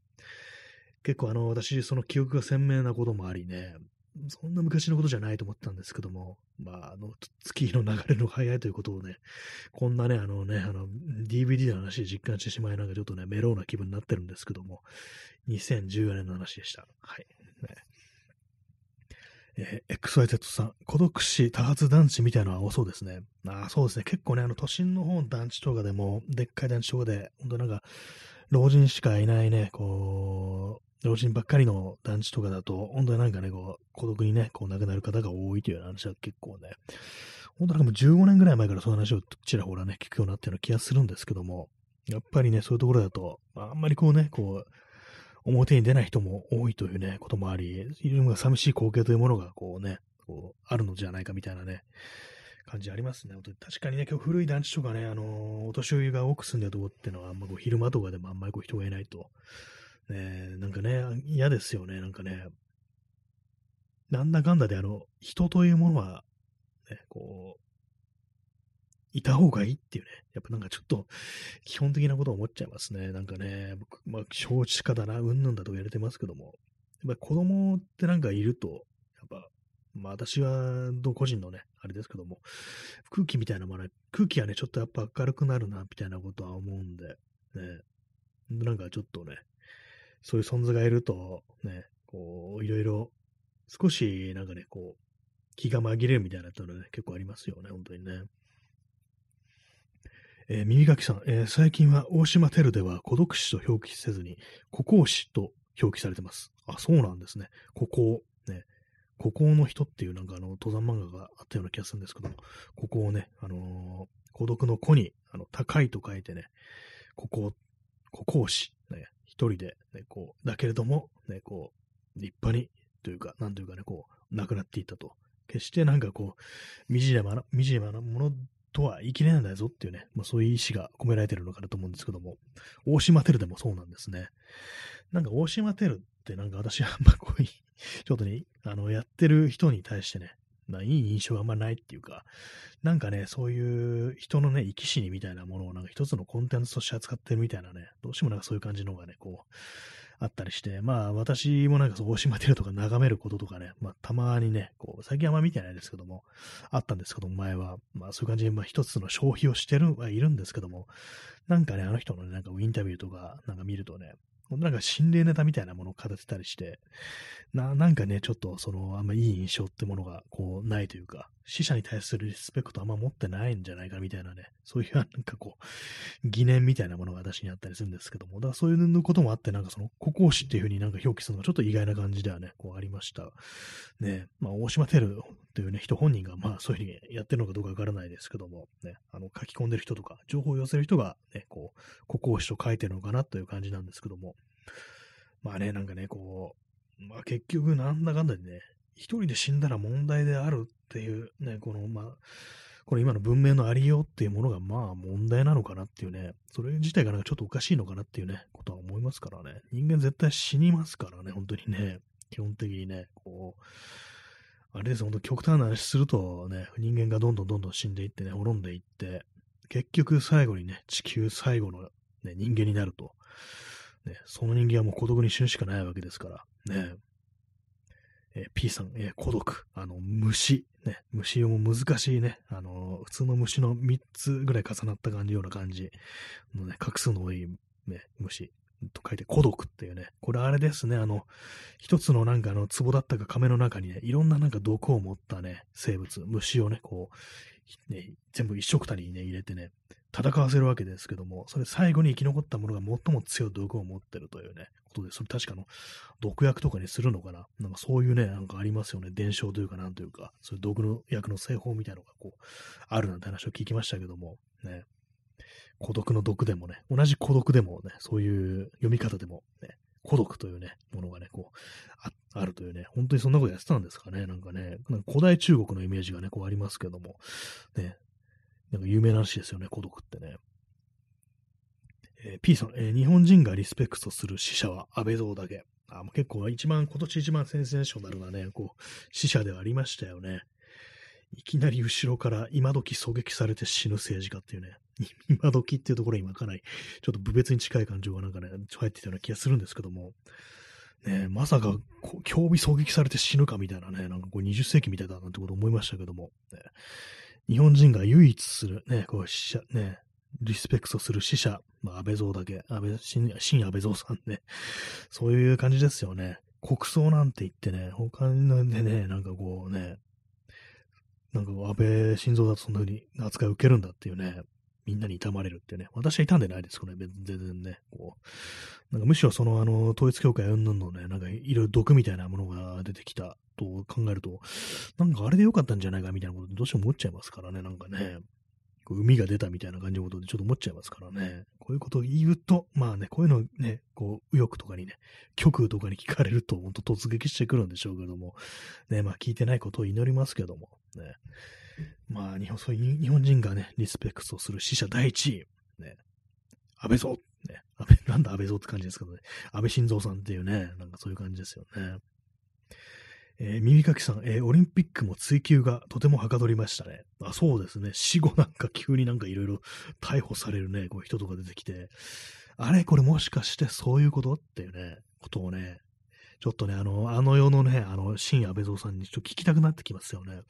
結構あの、私、その記憶が鮮明なこともありね、そんな昔のことじゃないと思ったんですけども、まあ、あの、[laughs] 月の流れの早いということをね、こんなね、あのね、あの、DVD の話で実感してしまいなんかちょっとね、メローな気分になってるんですけども、2014年の話でした。はい。えー、XYZ さん、孤独死多発団地みたいなのは多そうですね。ああ、そうですね。結構ね、あの、都心の方の団地とかでも、でっかい団地とかで、本当なんか、老人しかいないね、こう、老人ばっかりの団地とかだと、本当になんかね、こう、孤独にね、こう亡くなる方が多いという話は結構ね、本当なんかもう15年ぐらい前からそういう話をちらほらね、聞くようになったような気がするんですけども、やっぱりね、そういうところだと、あんまりこうね、こう、表に出ない人も多いというね、こともあり、いるのが寂しい光景というものが、こうね、こう、あるのじゃないかみたいなね、感じありますね。確かにね、今日古い団地とかね、あの、お年寄りが多く住んでるとこっていうのは、あんまこう昼間とかでもあんまりこう人がいないと、ね、なんかね、嫌ですよね、なんかね。なんだかんだで、あの、人というものは、ね、こう、いた方がいいっていうね、やっぱなんかちょっと基本的なこと思っちゃいますね。なんかね、僕、まあ、少子化だな、うんぬんだと言われてますけども、やっぱ子供ってなんかいると、やっぱ、まあ私は、個人のね、あれですけども、空気みたいなもの、空気がね、ちょっとやっぱ明るくなるな、みたいなことは思うんで、ね、なんかちょっとね、そういう存在がいると、ね、こう、いろいろ、少しなんかね、こう、気が紛れるみたいなのね、結構ありますよね、本当にね。えー、耳かきさん、えー、最近は大島テルでは孤独死と表記せずに、孤高死と表記されてます。あ、そうなんですね。孤高。ね。孤高の人っていうなんかあの、登山漫画があったような気がするんですけども、孤高ね、あのー、孤独の子に、あの、高いと書いてね、孤高、孤高死。ね、一人で、ね、こう、だけれども、ね、こう、立派に、というか、なんというかね、こう、亡くなっていたと。決してなんかこう、惨めな、惨めなものとは言い切れないんだぞっていうね、まあ、そういう意志が込められてるのかなと思うんですけども、大島テルでもそうなんですね。なんか大島テルってなんか私はあんまこういう、ちょっとね、あの、やってる人に対してね、まあ、いい印象があんまないっていうか、なんかね、そういう人のね、生き死にみたいなものをなんか一つのコンテンツとして扱ってるみたいなね、どうしてもなんかそういう感じの方がね、こう、あったりして、まあ私もなんかそう、大島テルとか眺めることとかね、まあたまにね、こう、最近あんま見てないですけども、あったんですけども、前は、まあそういう感じで、まあ一つの消費をしてるはいるんですけども、なんかね、あの人のね、なんかインタビューとかなんか見るとね、なんか心霊ネタみたいなものを語ってたりして、な、なんかね、ちょっとその、あんまいい印象ってものが、こう、ないというか、死者に対するリスペクトあんま持ってないんじゃないかみたいなね、そういうなんかこう、疑念みたいなものが私にあったりするんですけども、だからそういうこともあって、なんかその、孤高死っていうふうになんか表記するのがちょっと意外な感じではね、こうありました。ね、まあ、大島テルっていうね、人本人が、まあ、そういうふうにやってるのかどうかわからないですけども、ね、あの、書き込んでる人とか、情報を寄せる人が、ね、こう、孤高死と書いてるのかなという感じなんですけども、まあね、なんかね、こう、まあ結局なんだかんだでね、一人で死んだら問題であるっていうね、この、まあ、これ今の文明のありようっていうものがまあ問題なのかなっていうね、それ自体がなんかちょっとおかしいのかなっていうね、ことは思いますからね。人間絶対死にますからね、本当にね、基本的にね、こう、あれです、本当極端な話するとね、人間がどんどんどんどん死んでいってね、滅んでいって、結局最後にね、地球最後の、ね、人間になるとね、その人間はもう孤独に死ぬしかないわけですから、ね。えー、P さん、えー、孤独、あの、虫、ね、虫も難しいね、あの、普通の虫の3つぐらい重なった感じような感じ。のね、画数の多い、ね、虫。と書いて孤独っていうね、これあれですね、あの、一つのなんかあの、壺だったか亀の中にね、いろんななんか毒を持ったね、生物、虫をね、こう、ね、全部一色たりにね、入れてね、戦わせるわけですけども、それ最後に生き残ったものが最も強い毒を持ってるというね、ことで、それ確かの毒薬とかにするのかな？なんかそういうね、なんかありますよね。伝承というかなんというか、そういう毒の薬の製法みたいなのがこう、あるなんて話を聞きましたけども、ね。孤独の毒でもね、同じ孤独でもね、そういう読み方でもね、孤独というね、ものがね、こう、ああるというね、本当にそんなことやってたんですかね、なんかね、なんか古代中国のイメージがね、こうありますけども、ね、なんか有名な話ですよね、孤独ってね。えー、P さん、えー、日本人がリスペクトする死者は安倍蔵だけ。あ結構一番、今年一番センセーショナルなね、こう、死者ではありましたよね。いきなり後ろから今時狙撃されて死ぬ政治家っていうね、[laughs] 今時っていうところに今かなり、ちょっと部別に近い感情がなんかね、入ってたような気がするんですけども、ね、まさか、競技狙撃されて死ぬかみたいなね、なんかこう20世紀みたいだなんてこと思いましたけども、ね、日本人が唯一するね、こう死者、ね、リスペクトする死者、まあ、安倍蔵だけ、安倍、新、新安倍蔵さんね、[laughs] そういう感じですよね。国葬なんて言ってね、他でね、なんかこうね、なんか安倍晋三だとそんな風に扱い受けるんだっていうね、みんなに悼まれるってね、私は痛んでないですけどね、全然ね、こう、なんかむしろそのあの、統一教会うんぬんのね、なんかいろいろ毒みたいなものが出てきたと考えると、なんかあれでよかったんじゃないかみたいなことどうしても思っちゃいますからね、なんかね、こう海が出たみたいな感じのことでちょっと思っちゃいますからね。こういうことを言うと、まあね、こういうのね、こう、右翼とかにね、極右とかに聞かれると、本当突撃してくるんでしょうけども、ね、まあ聞いてないことを祈りますけども、ね。まあ日本、そういう日本人がね、リスペクトする死者第一位、ね、安倍蔵、ね、安倍、[laughs] なんだ安倍蔵って感じですけどね、安倍晋三さんっていうね、なんかそういう感じですよね。えー、耳かきさん、えー、オリンピックも追及がとてもはかどりましたね。あ、そうですね。死後なんか急になんかいろいろ逮捕されるね、こう人とか出てきて、あれ？これもしかしてそういうこと？っていうね、ことをね、ちょっとね、あの、あの世のね、あの、新安倍蔵さんにちょっと聞きたくなってきますよね。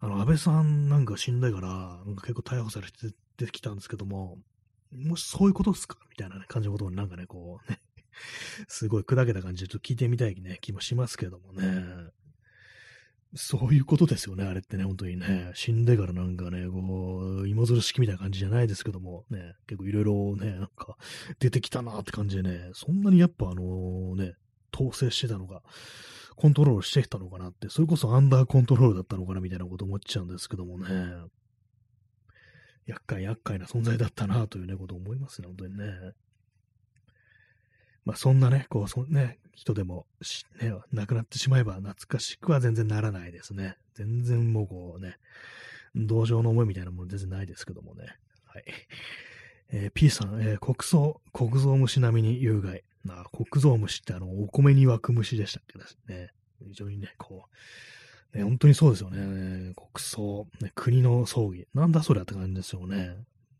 あの、安倍さんなんか死んだから、なんか結構逮捕されて出てきたんですけども、もしそういうことですか？みたいな、ね、感じのことをなんかね、こうね、[laughs] すごい砕けた感じでちょっと聞いてみたいね、気もしますけどもね。そういうことですよね、あれってね、本当にね。死んでからなんかね、こう、芋づる式みたいな感じじゃないですけども、ね、結構いろいろね、なんか出てきたなって感じでね、そんなにやっぱあのね、統制してたのか、コントロールしてきたのかなって、それこそアンダーコントロールだったのかなみたいなこと思っちゃうんですけどもね。厄介厄介な存在だったなというね、こと思いますね、本当にね。まあ、そんなね、こう、そね、人でも、ね、亡くなってしまえば懐かしくは全然ならないですね。全然もうこうね、同情の思いみたいなもの全然ないですけどもね。はい。えー、P さん、えー、国葬、国蔵虫並みに有害。な国蔵虫ってあの、お米に湧く虫でしたっけ？ですね。非常にね、こう、ね、本当にそうですよね。国葬、ね、国の葬儀。なんだそれって感じですよね。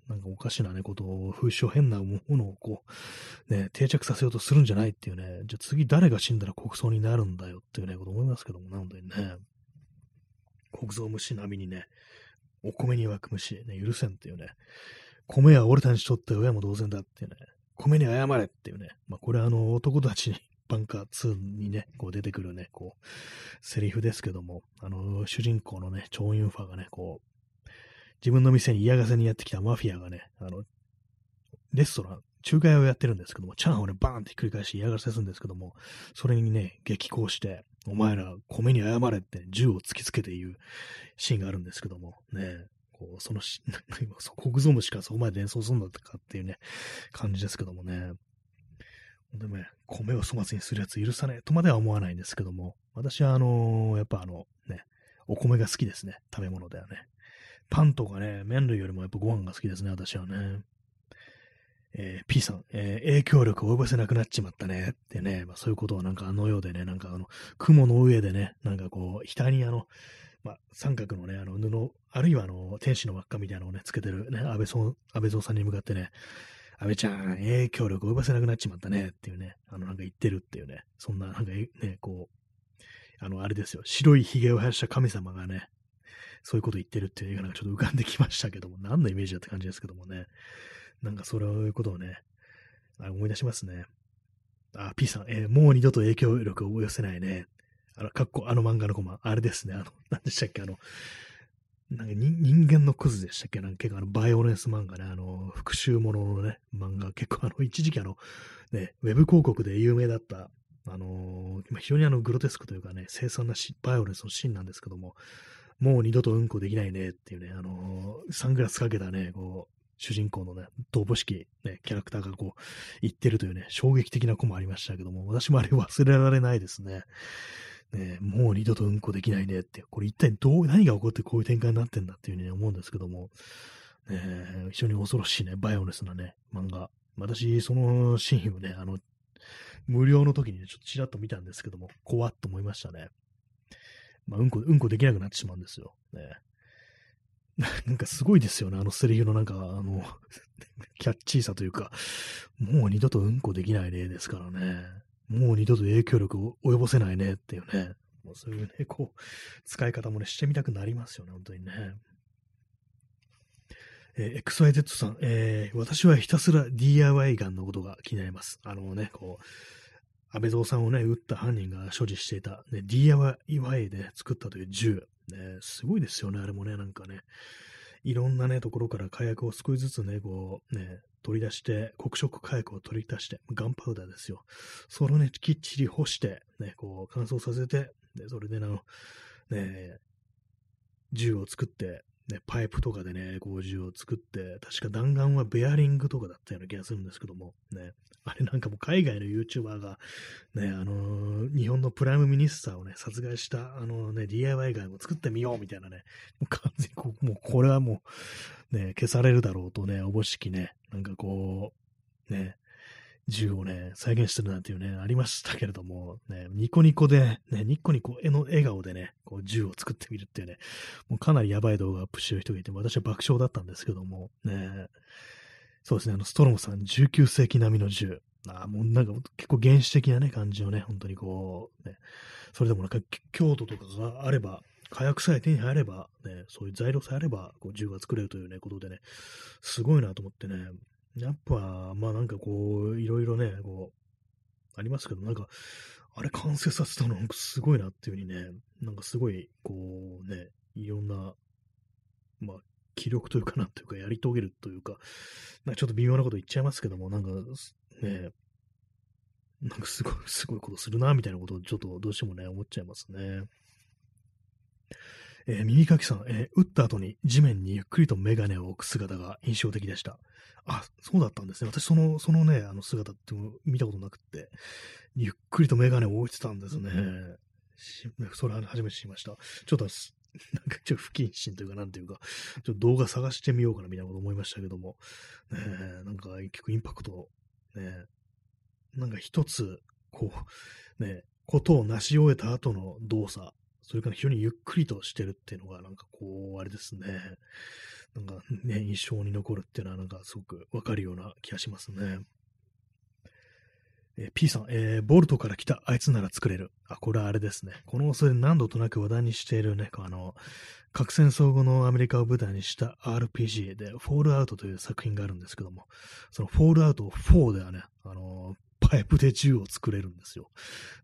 なんかおかしなね、ことを、風習変なものをこう、ね、定着させようとするんじゃないっていうね、じゃあ次誰が死んだら国葬になるんだよっていうね、こと思いますけども、なのでね、国葬虫並みにね、お米に湧く虫、ね、許せんっていうね、米は俺たちにとって親も同然だっていうね、米に謝れっていうね、まあこれはあの男たちにバンカー2にね、こう出てくるね、こう、セリフですけども、あの、主人公のね、チョンユンファーがね、こう、自分の店に嫌がせにやってきたマフィアがね、あの、レストラン、仲介をやってるんですけども、チャーハンをね、バーンってひっくり返し嫌がらせするんですけども、それにね、激高して、お前ら米に謝れって銃を突きつけて言うシーンがあるんですけども、ね、こう、そのし、なんか今、国蔵虫かそこまで連想するんだったかっていうね、感じですけどもね。でもね、米を粗末にするやつ許さねえとまでは思わないんですけども、私はあのー、やっぱあの、ね、お米が好きですね。食べ物ではね。パンとかね、麺類よりもやっぱご飯が好きですね、私はね。えー、P さん、えー、影響力を及ぼせなくなっちまったねってね、まあ、そういうことはなんかあのようでね、なんかあの、雲の上でね、なんかこう、額にあの、まあ、三角のね、あの布、あるいはあの、天使の輪っかみたいなのをね、つけてるね、安倍安倍蔵さんに向かってね、安倍ちゃん、影響力を及ぼせなくなっちまったねっていうね、あの、なんか言ってるっていうね、そんな、なんかね、こう、あの、あれですよ、白い髭を生やした神様がね、そういうこと言ってるっていう映画がちょっと浮かんできましたけども、何のイメージだって感じですけどもね。なんかそういうことをね、思い出しますね。あ、P さん、えー、もう二度と影響力を及ぼせないね。あの、かっこ、あの漫画のコマ、あれですね、あの、何でしたっけ、あの、なんか人間のクズでしたっけ？なんか結構あの、バイオレンス漫画ね、あの、復讐もののね、漫画、結構あの、一時期あの、ね、ウェブ広告で有名だった、あのー、非常にあの、グロテスクというかね、凄惨なバイオレンスのシーンなんですけども、もう二度とうんこできないねっていうね、あのー、サングラスかけたね、こう主人公のね、動物式、ね、キャラクターがこう、言ってるというね、衝撃的な子もありましたけども、私もあれ忘れられないですね。ね、もう二度とうんこできないねって、これ一体どう、何が起こってこういう展開になってんだっていうふうに思うんですけども、ね、非常に恐ろしいね、バイオネスなね、漫画。私、そのシーンをね、あの、無料の時にね、ちょっとちらっと見たんですけども、怖っと思いましたね。まあ、うんこ、うんこできなくなってしまうんですよ。ね。[laughs] なんかすごいですよね、あのセリフのなんか、あの、[laughs] キャッチーさというか、もう二度とうんこできないねですからね。もう二度と影響力を及ぼせないねっていうね。もうそういうね、こう、使い方もね、してみたくなりますよね、本当にね。えー、XYZ さん、えー、私はひたすら DIY ガンのことが気になります。あのね、こう、安倍蔵さんをね、撃った犯人が所持していた、ね、DIY で作ったという銃。ね、すごいですよね、あれもね、なんかね。いろんなね、ところから火薬を少しずつね、こう、ね、取り出して、黒色火薬を取り出して、 gunpowder ですよ。それをね、きっちり干して、ね、こう、乾燥させて、で、それであの、ね、銃を作って、ね、パイプとかでね、こう銃を作って、確か弾丸はベアリングとかだったような気がするんですけども、ね、[laughs] あれなんかもう海外の YouTuber が、ね、あのー、日本の prime minister をね、殺害した、あのね、DIY ガンを作ってみようみたいなね、もう完全にこう、もうこれはもう、ね、消されるだろうとね、おぼしきね、なんかこう、ね、銃をね、再現してるなんていうね、ありましたけれども、ね、ニコニコで、ね、ニコニコ絵の笑顔でね、こう銃を作ってみるっていうね、もうかなりやばい動画をアップしてる人がいて、私は爆笑だったんですけども、ね、そうですね、あの、ストロムさん、19世紀並みの銃。あもうなんか結構原始的なね、感じをね、本当にこう、ね、それでもなんか強度とかがあれば、火薬さえ手に入れば、ね、そういう材料さえあれば、こう銃が作れるというね、ことでね、すごいなと思ってね、やっぱ、まあなんかこう、いろいろね、こう、ありますけど、なんか、あれ完成させたのすごいなっていうふうにね、なんかすごい、こうね、いろんな、まあ、気力というかなんというか、やり遂げるというか、なんかちょっと微妙なこと言っちゃいますけども、なんかね、なんかすごい、すごいことするな、みたいなことをちょっとどうしてもね、思っちゃいますね。えー、耳かきさん、えー、打った後に地面にゆっくりとメガネを置く姿が印象的でした。あ、そうだったんですね。私、その、そのね、あの姿って見たことなくって、ゆっくりとメガネを置いてたんですね。それは初めて知りました。ちょっと、[laughs] なんかちょっと不謹慎というか、なんていうか、ちょっと動画探してみようかなみたいなこと思いましたけども、ね、なんか結構インパクト、ね、なんか一つ、こう、ね、ことを成し終えた後の動作、それから非常にゆっくりとしてるっていうのが、なんかこう、あれですね。なんかね、印象に残るっていうのは、なんかすごくわかるような気がしますね。えー、P さん、えー、ボルトから来たあいつなら作れる。あ、これはあれですね。このそれ何度となく話題にしているね、あの、核戦争後のアメリカを舞台にした RPG で、フォールアウトという作品があるんですけども、そのフォールアウト4ではね、あの、パイプで銃を作れるんですよ。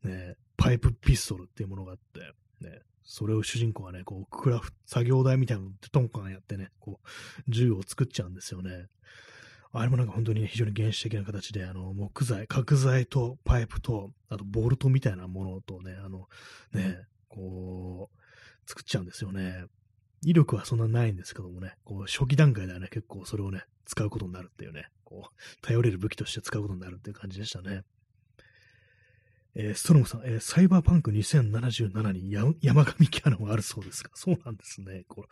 ね、パイプピストルっていうものがあって、ね、それを主人公がね、こう、クラフト、作業台みたいなのトンカンやってね、こう、銃を作っちゃうんですよね。あれもなんか本当にね非常に原始的な形で、あの、木材、角材とパイプと、あとボルトみたいなものとね、あの、ね、こう、作っちゃうんですよね。威力はそんなないんですけどもね、こう初期段階ではね、結構それをね、使うことになるっていうね、こう、頼れる武器として使うことになるっていう感じでしたね。えー、ストロムさん、えー、サイバーパンク2077に山上キャノンあるそうですか [laughs] そうなんですね。こ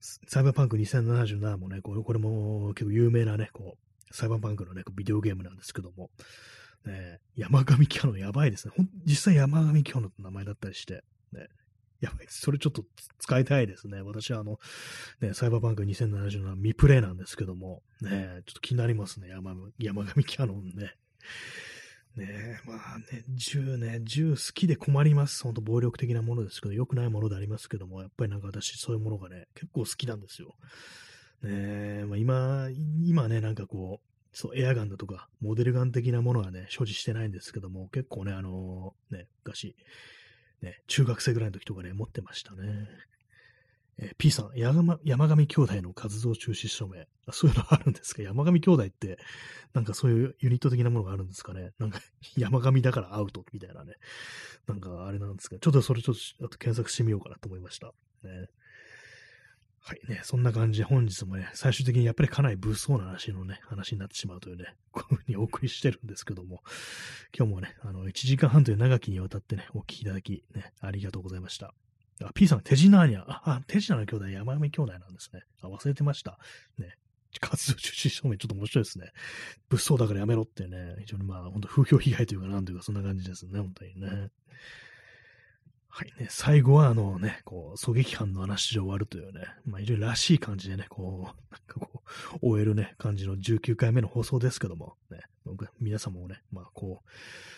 サイバーパンク2077もね、これも結構有名なね、こう、サイバーパンクのね、ビデオゲームなんですけども、ね、山上キャノンやばいですね。ほん実際山上キャノンって名前だったりして、ね、やばい。それちょっと使いたいですね。私はあの、ね、サイバーパンク2077未プレイなんですけども、ね、ちょっと気になりますね。山山上キャノンね。ねえ、まあね、銃ね、銃好きで困ります。ほんと暴力的なものですけど、良くないものでありますけども、やっぱりなんか私そういうものがね、結構好きなんですよ。ねえ、まあ今、今ね、なんかこう、そう、エアガンだとか、モデルガン的なものはね、所持してないんですけども、結構ね、あのー、ね、昔、ね、中学生ぐらいの時とかね、持ってましたね。えー、P さん山、山上兄弟の活動中止署名。そういうのあるんですか？山上兄弟って、なんかそういうユニット的なものがあるんですかね？なんか、[laughs] 山上だからアウトみたいなね。なんかあれなんですかちょっとそれちょっと、と検索してみようかなと思いました。ね。はいね、そんな感じで本日もね、最終的にやっぱりかなり物騒な話のね、話になってしまうというね、こういうふうにお送りしてるんですけども、今日もね、あの、1時間半という長きにわたってね、お聞きいただき、ね、ありがとうございました。あ、P さん、手品にゃ、あ、手品の兄弟、山上兄弟なんですね。あ、忘れてました。ね。活動中止証明ちょっと面白いですね。物騒だからやめろってね、非常にまあ、本当風評被害というかなんというかそんな感じですね、本当にね。はいね、最後はあのね、こう、狙撃犯の話で終わるというね、まあ非常にらしい感じでね、こう、なんかこう、終えるね、感じの19回目の放送ですけども、ね、皆さんもね、まあこう、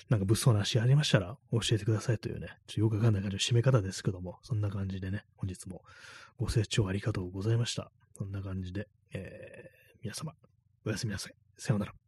なんか物騒な話ありましたら教えてくださいというね、ちょっとよくわかんない感じの締め方ですけども、そんな感じでね、本日もご清聴ありがとうございました。そんな感じで、えー、皆様、おやすみなさい。さようなら。